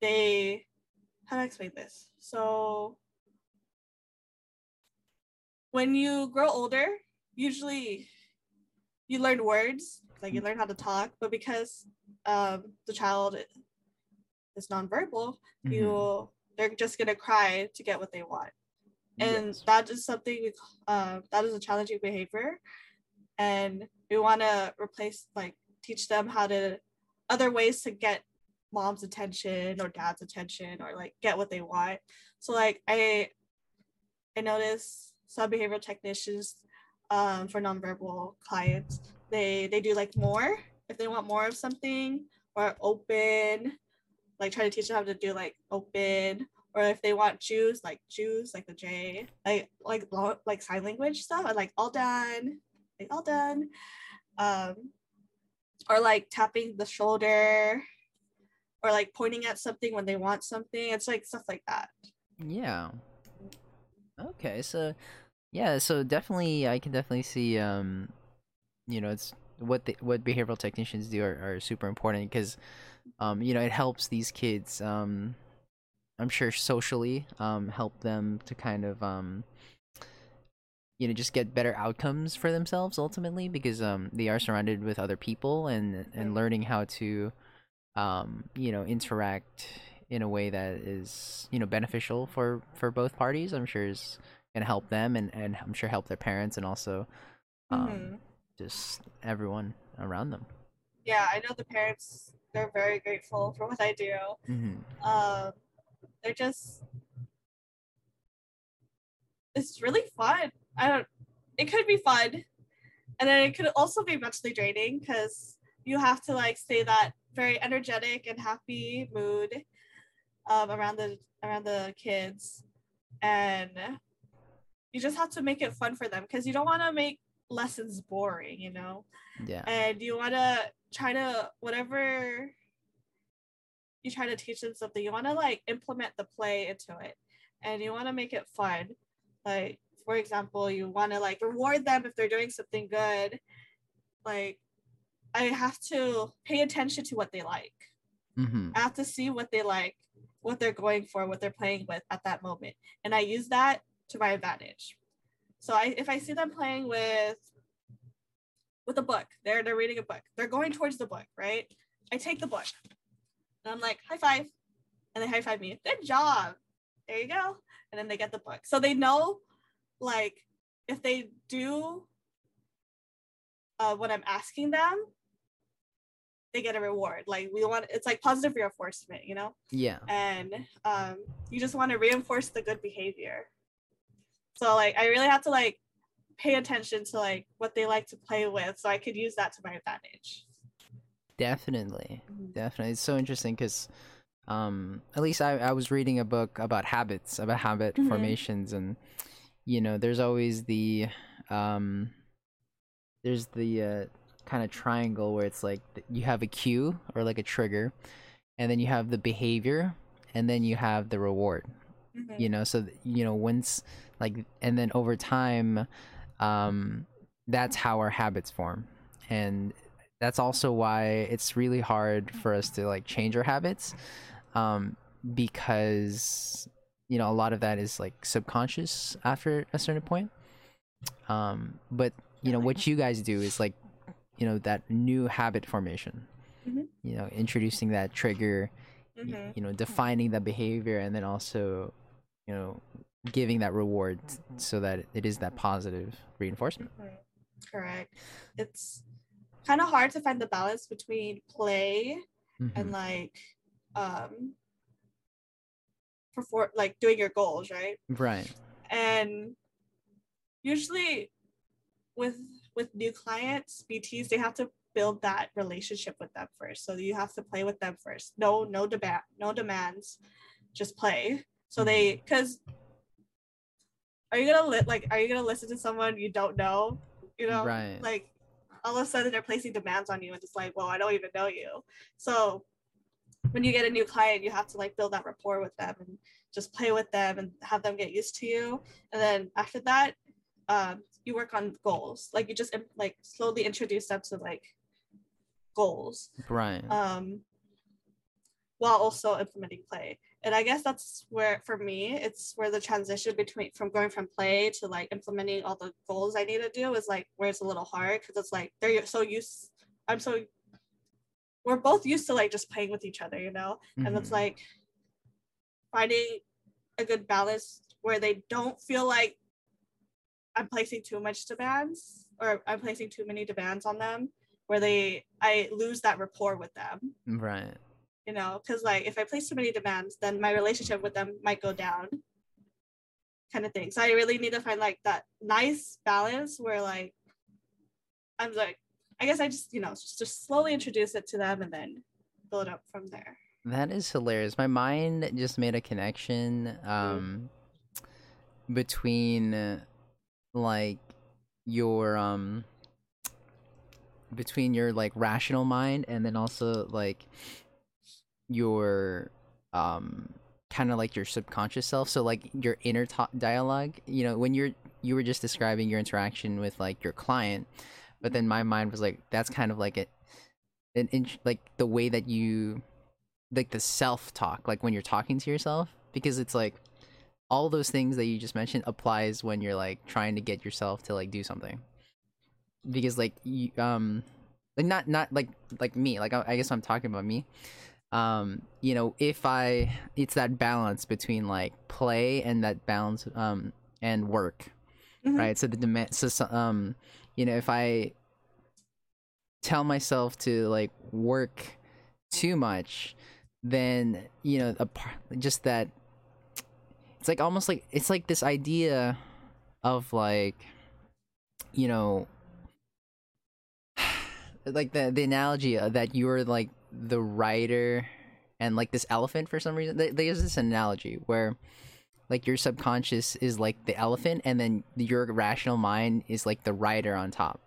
they how do I explain this? So when you grow older, usually you learn words, like you learn how to talk, but because um, the child is nonverbal, Mm-hmm. you they're just gonna cry to get what they want and Yes. that is something we uh, that is a challenging behavior and we want to replace like teach them how to other ways to get mom's attention or dad's attention or like get what they want so like i i notice some behavioral technicians um, for nonverbal clients they they do like more if they want more of something or open like try to teach them how to do like open or if they want Jews, like Jews, like the J, like like like sign language stuff, like all done, like all done, um, or like tapping the shoulder, or like pointing at something when they want something. It's like stuff like that. Yeah. Okay, so yeah, so definitely I can definitely see um you know, it's what the, what behavioral technicians do are, are super important because um you know, it helps these kids um I'm sure socially um help them to kind of um you know just get better outcomes for themselves ultimately because um they are surrounded with other people and and learning how to um you know interact in a way that is you know beneficial for for both parties i'm sure is gonna help them and and i'm sure help their parents and also um Mhm. just everyone around them Yeah, I know the parents. They're very grateful for what I do. mm-hmm. Um, they're just. It's really fun. I don't. It could be fun, and then it could also be mentally draining because you have to like stay that very energetic and happy mood um, around the around the kids, and you just have to make it fun for them because you don't want to make lessons boring, you know yeah and you want to try to whatever you try to teach them something you want to like implement the play into it and you want to make it fun like for example you want to like reward them if they're doing something good like i have to pay attention to what they like mm-hmm. i have to see what they like what they're going for what they're playing with at that moment and i use that to my advantage so I, if i see them playing with with a book. They're they're reading a book. They're going towards the book, right? I take the book. And I'm like, high five. And they high five me. Good job. There you go. And then they get the book. So they know like if they do uh, what I'm asking them, they get a reward. Like we want it's like positive reinforcement, you know? yeah and um, you just want to reinforce the good behavior. So like I really have to like pay attention to like what they like to play with, so I could use that to my advantage. Definitely Mhm. definitely it's so interesting because um at least I, I was reading a book about habits about habit Mhm. formations and you know there's always the um there's the uh, kind of triangle where it's like you have a cue or like a trigger and then you have the behavior and then you have the reward Mhm. you know so you know once like and then over time um that's how our habits form and that's also why it's really hard for us to like change our habits um because you know a lot of that is like subconscious after a certain point. Um but you know what you guys do is like you know that new habit formation. Mhm. you know introducing that trigger Mhm. you know defining the behavior and then also you know giving that reward so that it is that positive reinforcement. Correct. It's kind of hard to find the balance between play and Mhm. like um perform like doing your goals right? Right. And usually with with new clients bts they have to build that relationship with them first. So you have to play with them first. No no demand no demands just play. So they because are you gonna li- like are you gonna listen to someone you don't know you know? Right. like all of a sudden they're placing demands on you and it's like well i don't even know you. So when you get a new client you have to like build that rapport with them and just play with them and have them get used to you. And then after that um, you work on goals. Like you just like slowly introduce them to like goals. Right. Um, while also implementing play and i guess that's where for me it's where the transition between from going from play to like implementing all the goals i need to do is like where it's a little hard because it's like they're so used i'm so we're both used to like just playing with each other you know? And it's Mhm. like finding a good balance where they don't feel like I'm placing too much demands or I'm placing too many demands on them where they I lose that rapport with them. Right you know because like if I place too many demands then my relationship with them might go down kind of thing so I really need to find like that nice balance where like I'm like I guess I just you know just, just slowly introduce it to them and then build up from there That is hilarious. My mind just made a connection um between like your um between your like rational mind and then also like your um kind of like your subconscious self so like your inner ta- dialogue you know when you're you were just describing your interaction with like your client but then my mind was like that's kind of like it an int- like the way that you like the self talk like when you're talking to yourself because it's like all those things that you just mentioned applies when you're like trying to get yourself to like do something. Because like you um like not not like like me like I, I guess i'm talking about me um you know if i it's that balance between like play and that balance um and work Mhm. right so the demand so, um you know if i tell myself to like work too much then you know a just that it's like almost like it's like this idea of like you know [sighs] like the the analogy that you're like the rider and like this elephant for some reason Th- there's this analogy where like your subconscious is like the elephant and then your rational mind is like the rider on top.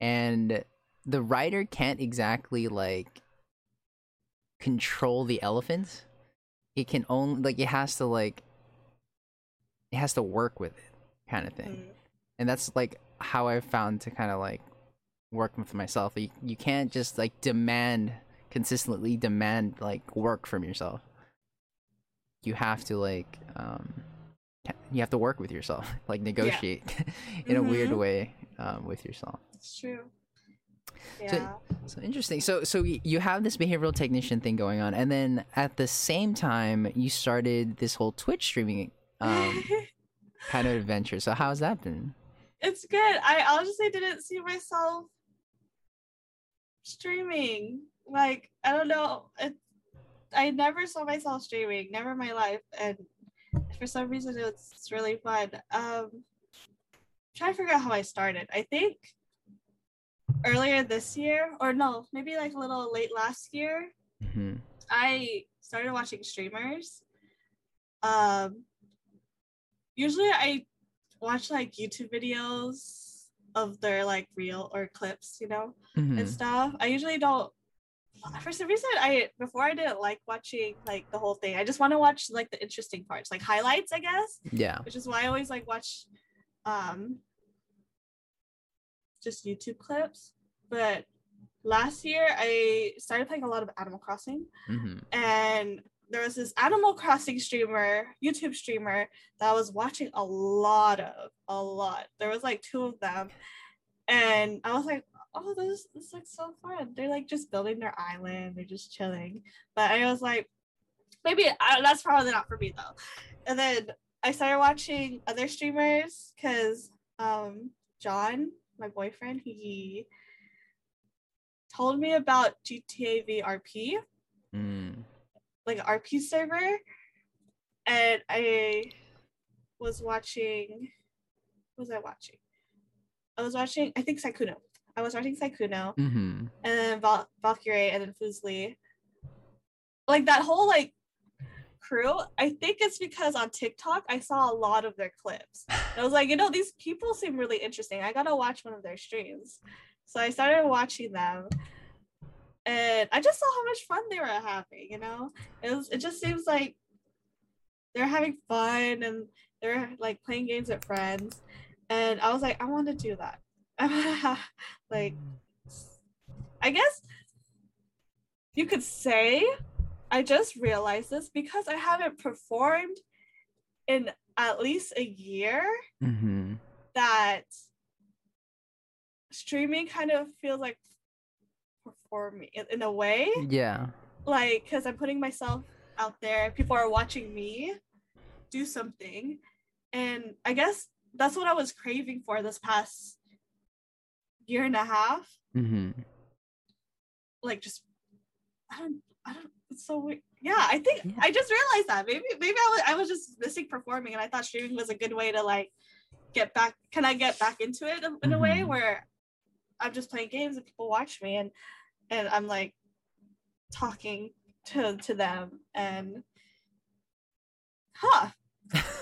And the rider can't exactly like control the elephant it can only like it has to like it has to work with it kind of thing. Mhm. and that's like how i've found to kind of like work with myself. You, you can't just like demand consistently demand like work from yourself you have to like um you have to work with yourself [laughs] like negotiate [laughs] in a weird Mhm. way um, with yourself It's true. Yeah. so interesting so so you have this behavioral technician thing going on and then at the same time you started this whole twitch streaming um [laughs] kind of adventure so how's that been it's good. I honestly didn't see myself streaming. Like, I don't know. It, I never saw myself streaming, never in my life. And for some reason, it's really fun. Um, trying to figure out how I started. I think earlier this year, or no, maybe like a little late last year, hmm I started watching streamers. Um, usually I watch like YouTube videos of their like real or clips, you know, hmm and stuff. I usually don't. For some reason, I before I didn't like watching like the whole thing. I just want to watch like the interesting parts, like highlights, I guess, yeah which is why I always like watch, um, just YouTube clips. But last year, I started playing a lot of Animal Crossing hmm and there was this Animal Crossing streamer, YouTube streamer that I was watching a lot of, a lot. There was like two of them, and I was like, "Oh, this this looks so fun." They're like just building their island, they're just chilling. But I was like, maybe I, that's probably not for me though. and then I started watching other streamers because um John, my boyfriend, he told me about GTA VRP, Mm. like an RP server, and I was watching. What was I watching? I was watching. I think Sykkuno. I was watching Sykkuno, Mm-hmm. and then Val- Valkyrae, and then Fuslie. Like that whole like crew. I think it's because on TikTok I saw a lot of their clips. And [laughs] I was like, you know, these people seem really interesting. I gotta watch one of their streams. So I started watching them, and I just saw how much fun they were having. You know, it was. It just seems like they're having fun and they're like playing games with friends. And I was like, I want to do that. I want to have like I guess you could say I just realized this because I haven't performed in at least a year Mm-hmm. that streaming kind of feels like performing in, in a way Yeah. like because i'm putting myself out there people are watching me do something and i guess that's what i was craving for this past year and a half Mm-hmm. like just I don't I don't it's so weird. Yeah, I think Yeah. I just realized that maybe maybe I was I was just missing performing and I thought streaming was a good way to like get back can I get back into it in, in a way Mhm. where I'm just playing games and people watch me and and I'm like talking to to them and huh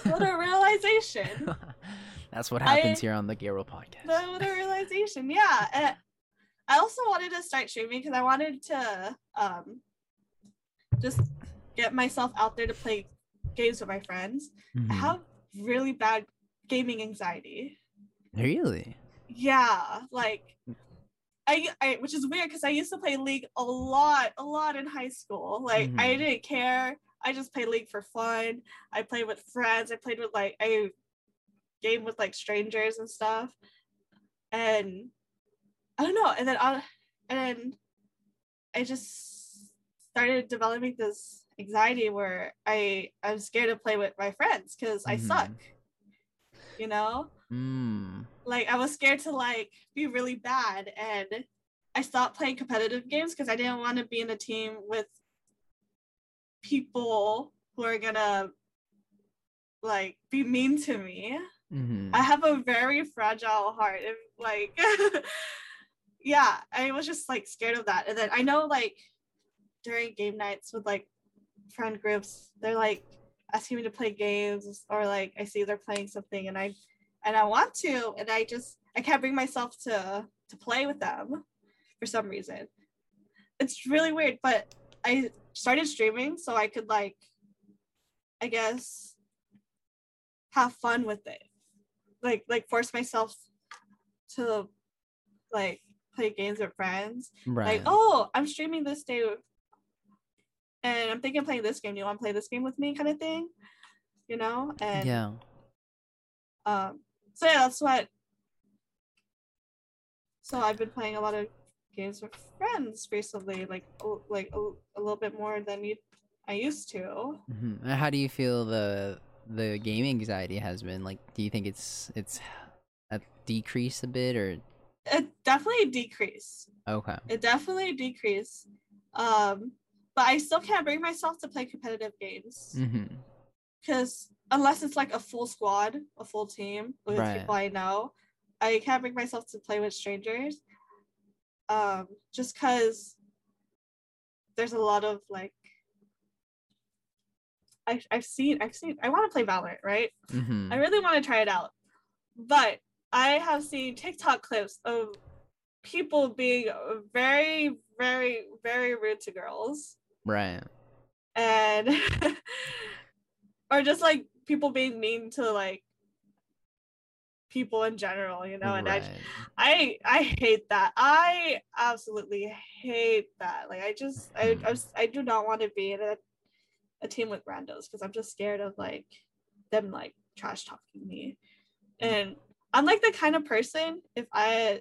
what a [laughs] realization [laughs] That's what I- happens here on the Garo podcast. the, the realization yeah and i also wanted to start streaming because i wanted to um just get myself out there to play games with my friends i Mhm. have really bad gaming anxiety Really? yeah like I, I which is weird because I used to play League a lot, a lot in high school. Like I Mhm. didn't care. I just played League for fun. I played with friends. I played with like I game with like strangers and stuff. And I don't know. And then I and then I just started developing this anxiety where I I'm scared to play with my friends because I Mhm. suck. You know? Mm. like I was scared to like be really bad and I stopped playing competitive games because I didn't want to be in a team with people who are gonna like be mean to me. Mm-hmm. I have a very fragile heart. And like [laughs] yeah, I was just like scared of that. And then I know like during game nights with like friend groups, they're like asking me to play games or like I see they're playing something and I and I want to and I just I can't bring myself to to play with them for some reason. It's really weird, but I started streaming so I could like I guess have fun with it. Like like force myself to like play games with friends. Right. Like, oh, I'm streaming this day and I'm thinking of playing this game. Do you want to play this game with me kind of thing? You know? And yeah. um so yeah that's what so i've been playing a lot of games with friends recently like like a, a little bit more than you i used to hmm How do you feel the the game anxiety has been? Like, do you think it's it's a decrease a bit or it definitely decreased okay? it definitely decreased um but i still can't bring myself to play competitive games Mm-hmm. because unless it's like a full squad a full team with Right. people i know i can't bring myself to play with strangers um just because there's a lot of like I, i've seen i've seen i want to play valorant right Mm-hmm. i really want to try it out but i have seen tiktok clips of people being very very very rude to girls Right. and [laughs] or just like people being mean to like people in general you know and right. I, I i hate that i absolutely hate that like i just i Mhm. I, I do not want to be in a, a team with randos because i'm just scared of like them like trash talking me. And i'm like the kind of person if i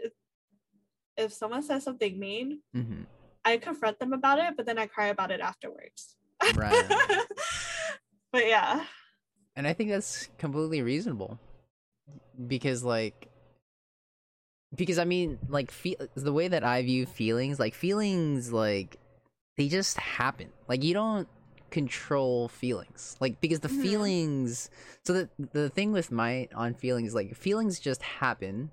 if someone says something mean mm-hmm. i confront them about it but then i cry about it afterwards. Right. [laughs] but yeah. And I think that's completely reasonable. Because like because I mean like fe- the way that I view feelings like feelings like they just happen. Like you don't control feelings like because the Mhm. feelings so the the thing with my on feelings like feelings just happen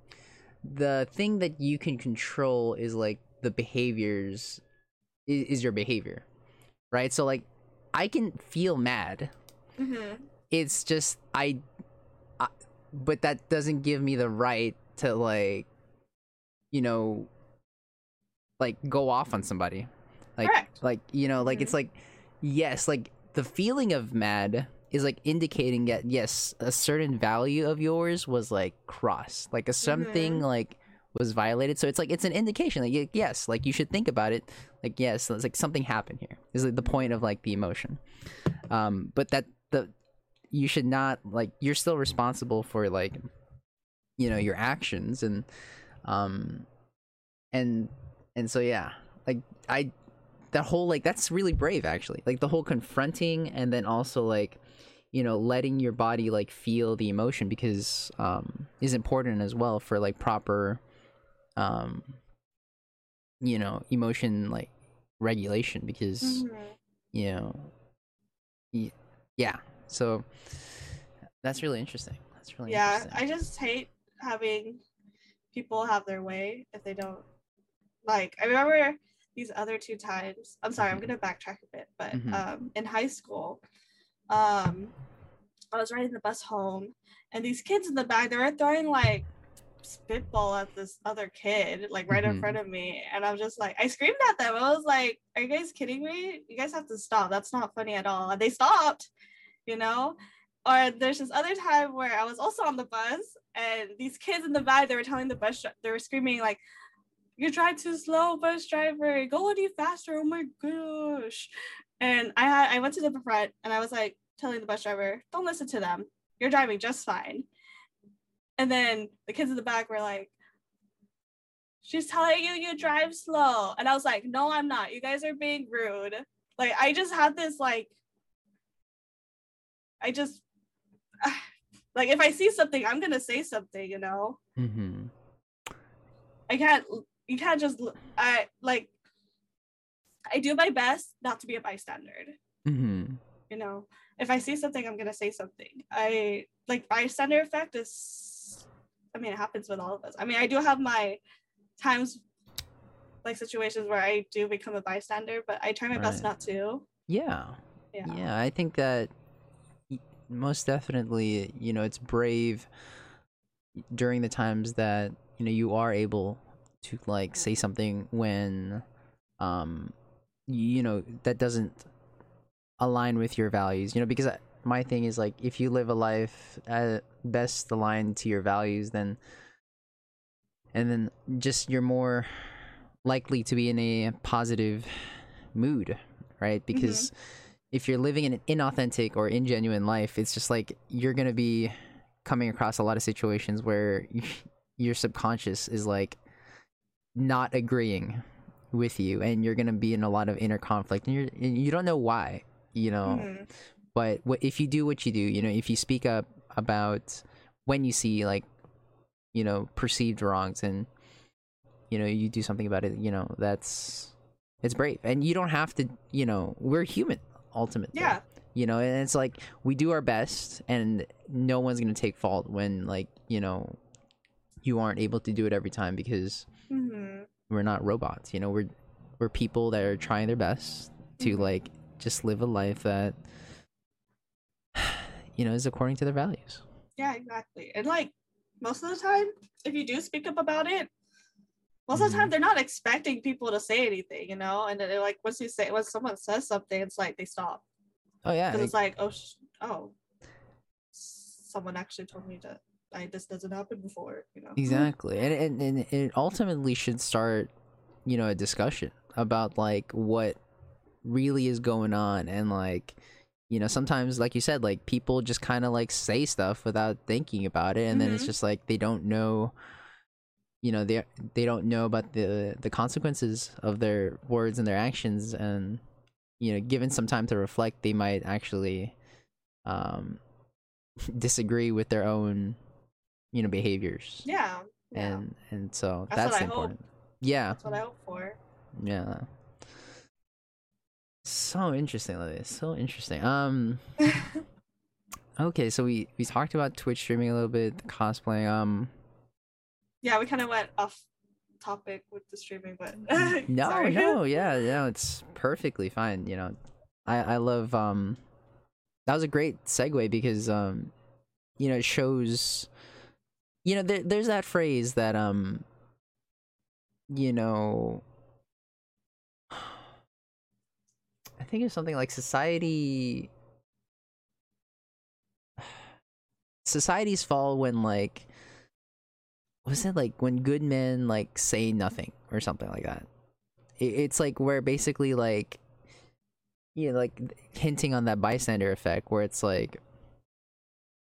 the thing that you can control is like the behaviors is, is your behavior right so like i can feel mad Mm-hmm. it's just I, I but that doesn't give me the right to like you know like go off on somebody like Correct. like you know like it's like yes like the feeling of mad is like indicating that yes a certain value of yours was like crossed like a something like was violated. So it's like it's an indication like yes like you should think about it. Like yes it's like something happened here is like the point of like the emotion. Um but that the you should not like you're still responsible for like you know your actions and um and and so yeah like i that whole like that's really brave actually like the whole confronting and then also like you know letting your body like feel the emotion because um is important as well for like proper um you know emotion like regulation because Mhm. you know y- yeah so that's really interesting that's really Yeah, I just hate having people have their way if they don't like. I remember these other two times. I'm sorry, I'm gonna backtrack a bit, but Mhm. um, in high school, um, I was riding the bus home, and these kids in the back they were throwing like spitball at this other kid like right Mhm. in front of me and i'm just like i screamed at them i was like are you guys kidding me you guys have to stop that's not funny at all and they stopped you know or there's this other time where I was also on the bus and these kids in the back they were telling the bus they were screaming like you drive too slow bus driver go any faster oh my gosh. And I had I went to the front and I was like telling the bus driver don't listen to them. You're driving just fine. And then the kids in the back were like she's telling you you drive slow. And I was like no I'm not. You guys are being rude. Like I just had this like I just [sighs] like if I see something, I'm gonna say something, you know. mm-hmm. I can't you can't just I like I do my best not to be a bystander, Mm-hmm. you know. If I see something, I'm gonna say something. I like bystander effect is I mean it happens with all of us. I mean I do have my times like situations where I do become a bystander, but I try my best not to. yeah Yeah. Yeah, I think that most definitely, you know, it's brave during the times that, you know, you are able to like say something when um you know, that doesn't align with your values, you know, because I, my thing is like if you live a life at best aligned to your values then and then just you're more likely to be in a positive mood, right? Because if you're living an inauthentic or ingenuine life, it's just like you're gonna be coming across a lot of situations where [laughs] your subconscious is like not agreeing with you, and you're gonna be in a lot of inner conflict, and you're and you don't know why, you know. Mhm. But what if you do what you do, you know, if you speak up about when you see like, you know, perceived wrongs, and you know, you do something about it, you know, that's it's brave, and you don't have to, you know, we're human ultimately Yeah. you know and it's like we do our best and no one's gonna take fault when like you know you aren't able to do it every time because hmm we're not robots you know we're we're people that are trying their best to Mhm. like just live a life that [sighs] you know is according to their values Yeah, exactly. And like most of the time, if you do speak up about it, most of the time they're not expecting people to say anything, you know. And then they're like, once you say, once someone says something, it's like they stop oh yeah because it's like, oh, sh- oh, someone actually told me that I, this doesn't happen before, you know. Exactly. And, and and it ultimately should start, you know, a discussion about like what really is going on and like you know, sometimes like you said, like people just kind of like say stuff without thinking about it and then it's Mhm. just like they don't know you know, they they don't know about the the consequences of their words and their actions and you know, given some time to reflect, they might actually um [laughs] disagree with their own you know behaviors Yeah. yeah. and and so That's that's, I hope. important yeah That's what I hope for. yeah so interesting Olivia, so interesting um [laughs] okay so we we talked about twitch streaming a little bit the cosplay um yeah, we kind of went off topic with the streaming, but [laughs] [laughs] no no yeah yeah it's perfectly fine you know i i love um that was a great segue because um you know it shows you know there, there's that phrase that um you know i think it's something like society societies fall when like was it like when good men like say nothing or something like that? It, it's like where basically like you know like hinting on that bystander effect where it's like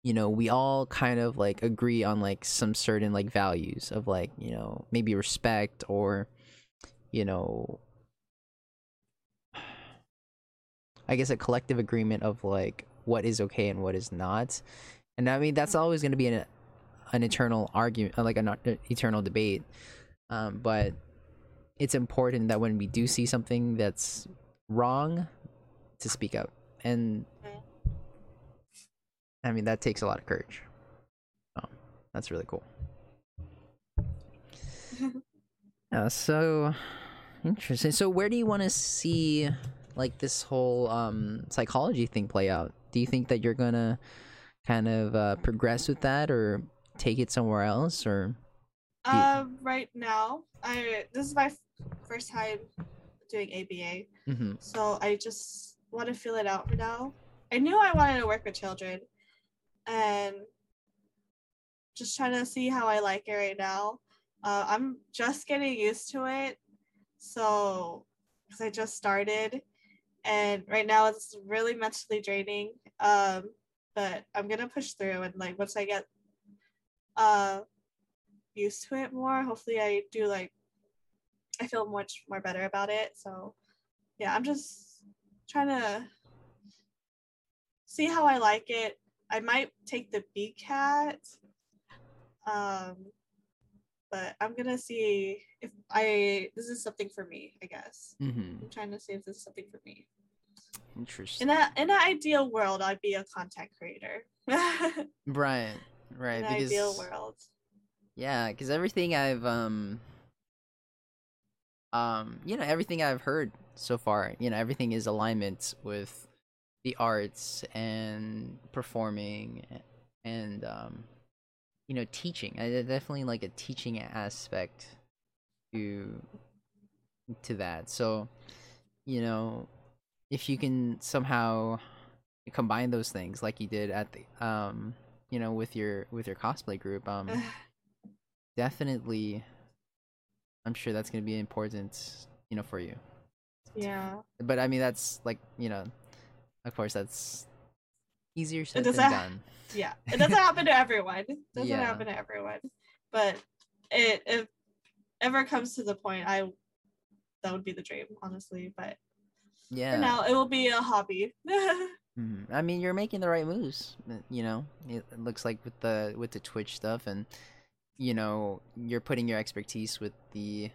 you know we all kind of like agree on like some certain like values of like you know maybe respect or you know i guess a collective agreement of like what is okay and what is not. And i mean that's always going to be an an eternal argument like an uh, eternal debate. Um but it's important that when we do see something that's wrong to speak up. And i mean that takes a lot of courage. Oh, that's really cool. Yeah [laughs] so interesting. So where do you want to see like this whole um psychology thing play out? Do you think that you're gonna kind of uh, progress with that or take it somewhere else or Um, right now, I this is my f- first time doing ABA, mm-hmm. so I just want to feel it out for now. I knew I wanted to work with children, and just trying to see how I like it right now. Uh, I'm just getting used to it, so because I just started, and right now it's really mentally draining. Um, but I'm gonna push through, and like once I get uh used to it more, hopefully I do like I feel much more better about it. So yeah, I'm just trying to see how I like it. I might take the B cat. Um but I'm gonna see if I this is something for me, I guess. Mm-hmm. I'm trying to see if this is something for me. interesting In that in an ideal world, I'd be a content creator. in [laughs] right right an because ideal world. yeah because everything i've um um you know everything i've heard so far you know everything is alignment with the arts and performing and um you know teaching. I definitely like a teaching aspect to to that. So you know if you can somehow combine those things like you did at the um you know with your with your cosplay group um definitely i'm sure that's going to be important you know for you. Yeah. but i mean that's like you know of course that's easier said than done. [laughs] yeah it doesn't [laughs] happen to everyone. It doesn't Yeah. happen to everyone. But it if ever comes to the point i that would be the dream honestly but yeah. for now it will be a hobby. [laughs] Mhm. i mean you're making the right moves uh, you know? It it looks like with the with the twitch stuff and you know you're putting your expertise with the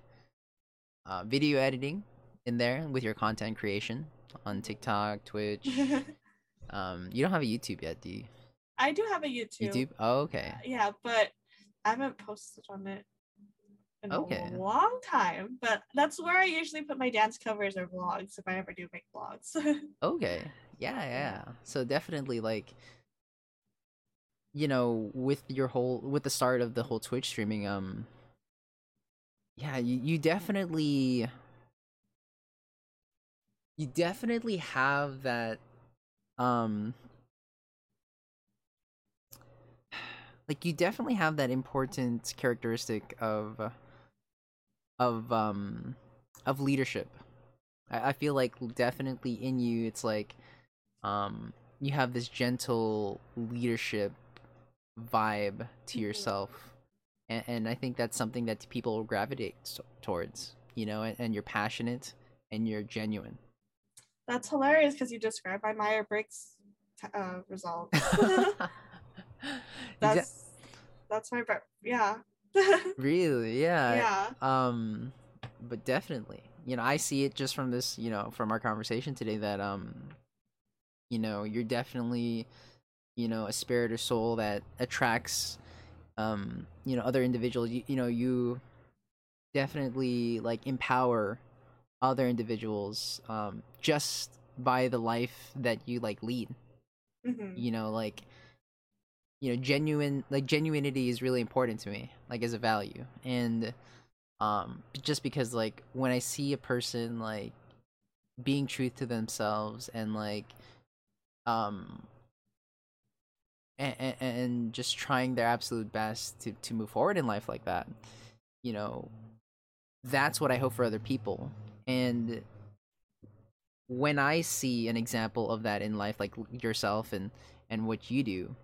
uh, video editing in there with your content creation on tiktok twitch. [laughs] Um you don't have a youtube yet do you? I do have a youtube, youtube? Oh okay. Yeah but i haven't posted on it in Okay. a long time but that's where i usually put my dance covers or vlogs if i ever do make vlogs. [laughs] Okay. Yeah, yeah. So definitely like you know, with your whole with the start of the whole Twitch streaming um yeah, you, you definitely you definitely have that um like you definitely have that important characteristic of of um of leadership I, I feel like definitely in you it's like um you have this gentle leadership vibe to Mhm. yourself and, and i think that's something that people gravitate towards you know and, and you're passionate and you're genuine that's hilarious because you described my Myers-Briggs t- uh, results [laughs] [laughs] that's that's my bre- yeah. [laughs] really? Yeah. Yeah. um but definitely. You know i see it just from this you know from our conversation today that um you know you're definitely you know a spirit or soul that attracts um you know other individuals. You, you know you definitely like empower other individuals um just by the life that you like lead. Hmm you know like you know genuine like genuinity is really important to me like as a value. And um just because like when i see a person like being truth to themselves and like um and, and, and just trying their absolute best to to move forward in life like that you know that's what i hope for other people and when i see an example of that in life like yourself and and what you do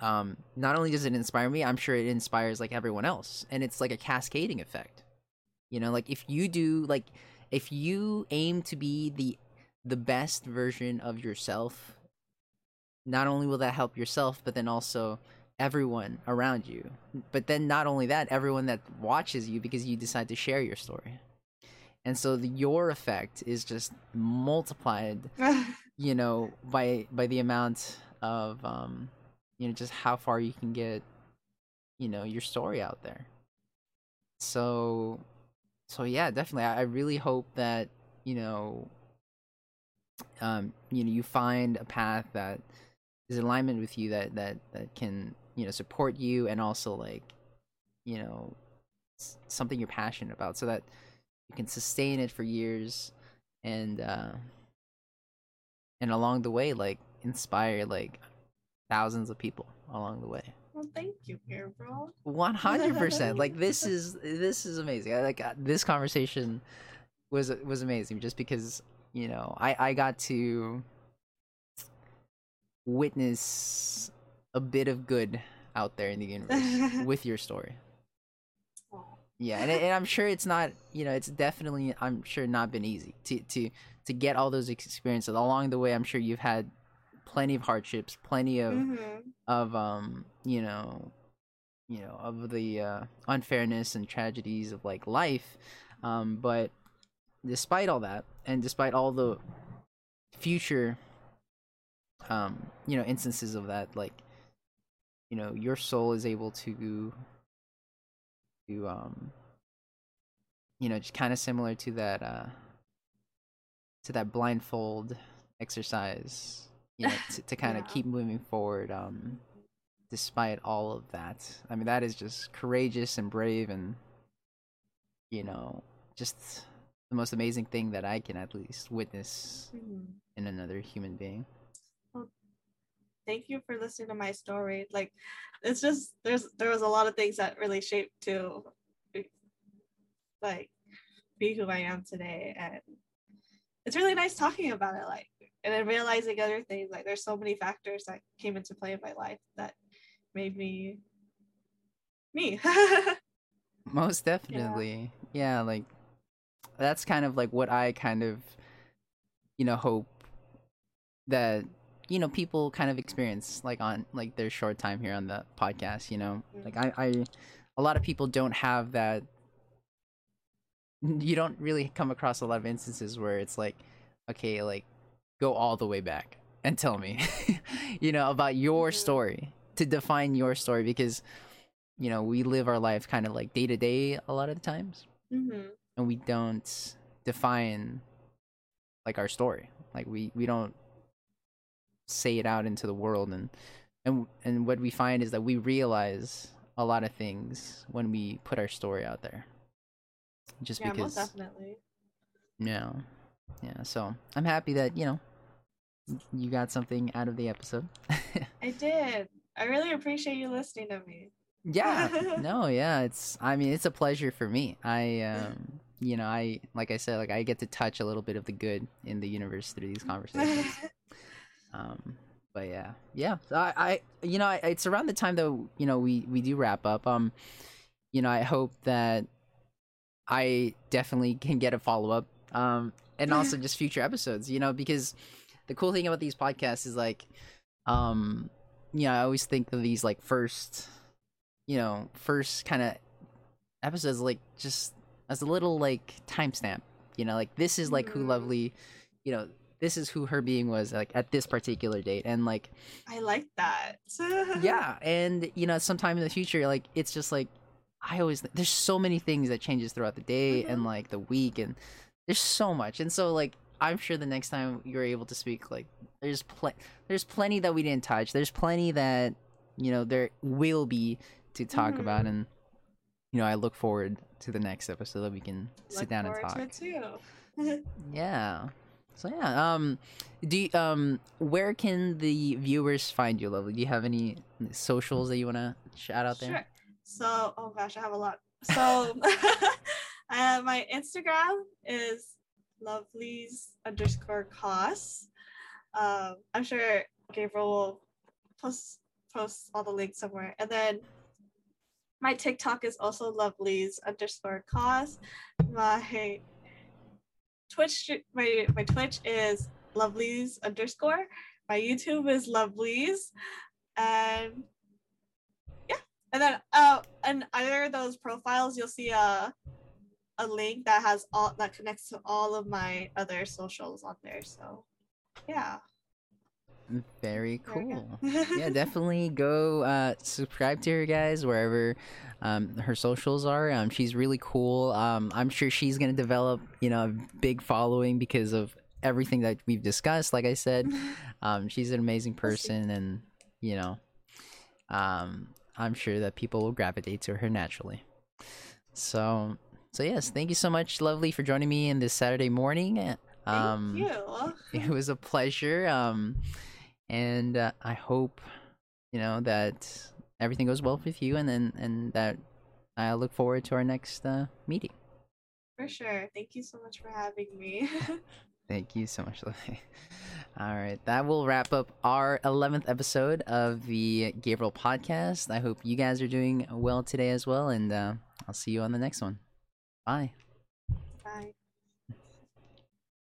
um not only does it inspire me i'm sure it inspires like everyone else and it's like a cascading effect. You know like if you do like if you aim to be the the best version of yourself not only will that help yourself but then also everyone around you. But then not only that everyone that watches you because you decide to share your story and so the, your effect is just multiplied [laughs] you know by by the amount of um you know just how far you can get you know your story out there. So so yeah definitely. I, I really hope that you know um you know you find a path that is in alignment with you that that that can you know support you and also like you know something you're passionate about. So that you can sustain it for years and uh and along the way like inspire like thousands of people along the way well, thank you, Gabriel. 100% [laughs] like this is this is amazing I, like uh, this conversation was was amazing just because you know i i got to witness a bit of good out there in the universe [laughs] with your story. Yeah and, and i'm sure it's not you know it's definitely i'm sure not been easy to to to get all those experiences along the way i'm sure you've had plenty of hardships plenty of Mhm. of um you know you know of the uh, unfairness and tragedies of like life um but despite all that and despite all the future um you know instances of that like you know your soul is able to to um you know just kind of similar to that uh to that blindfold exercise you know to, to [laughs] kind of Yeah. keep moving forward um despite all of that i mean that is just courageous and brave and you know just the most amazing thing that i can at least witness Mhm. in another human being Thank you for listening to my story. Like, it's just there's there was a lot of things that really shaped to, like, be who I am today, and it's really nice talking about it. Like, and then realizing other things. Like, there's so many factors that came into play in my life that made me me. [laughs] most definitely yeah. like that's kind of like what i kind of you know hope that you know people kind of experience like on like their short time here on the podcast you know? Like i i a lot of people don't have that you don't really come across a lot of instances where it's like okay like go all the way back and tell me [laughs] you know about your Mhm. story to define your story because you know we live our life kind of like day to day a lot of the times hmm and we don't define like our story. Like we we don't say it out into the world and and and what we find is that we realize a lot of things when we put our story out there just Yeah, because definitely. yeah yeah so i'm happy that you know you got something out of the episode I did. I really appreciate you listening to me. yeah [laughs] no yeah it's i mean it's a pleasure for me i um you know i like i said like i get to touch a little bit of the good in the universe through these [laughs] conversations um but yeah yeah So i i you know I, it's around the time though. you know we we do wrap up um you know i hope that i definitely can get a follow-up um and also just future episodes you know because the cool thing about these podcasts is like um you know, I always think of these like first, you know, first kind of episodes like just as a little like timestamp. You know, like this is like who Mhm. Lovely, you know, this is who her being was like at this particular date, and like I like that. [laughs] yeah, and you know, sometime in the future, like it's just like I always there's so many things that changes throughout the day and Mhm. like the week, and there's so much, and so like I'm sure the next time you're able to speak, like there's pl- there's plenty that we didn't touch. There's plenty that you know there will be to talk about, Mhm. and you know I look forward to the next episode that we can sit down and talk. [laughs] Yeah. So yeah, um, do you, um, where can the viewers find you, Lovely? Do you have any socials that you want to shout out there? Sure. So, oh gosh, I have a lot. So, [laughs] uh, my Instagram is lovelies underscore cos. Um, I'm sure Gabriel will post post all the links somewhere, and then my TikTok is also lovelies underscore cos. My Twitch, my my Twitch is lovelies underscore. My YouTube is lovelies, and yeah, and then uh, and either of those profiles, you'll see a a link that has all that connects to all of my other socials on there. So, yeah, Very there we go. cool. [laughs] yeah, definitely go uh, subscribe to her, guys, wherever um, her socials are. Um, she's really cool. Um, I'm sure she's gonna develop, you know, a big following because of everything that we've discussed. Like I said, [laughs] um, she's an amazing person, and you know, um, I'm sure that people will gravitate to her naturally. So, so yes, thank you so much, Lovely, for joining me in this Saturday morning. Thank Um, you. [laughs] it was a pleasure. Um, and uh, I hope you know that everything goes well with you, and then and that I look forward to our next uh, meeting. For sure. Thank you so much for having me. [laughs] Thank you so much, Lily. [laughs] All right, that will wrap up our 11th episode of the Gabriel podcast. I hope you guys are doing well today as well, and uh, I'll see you on the next one. Bye. Bye.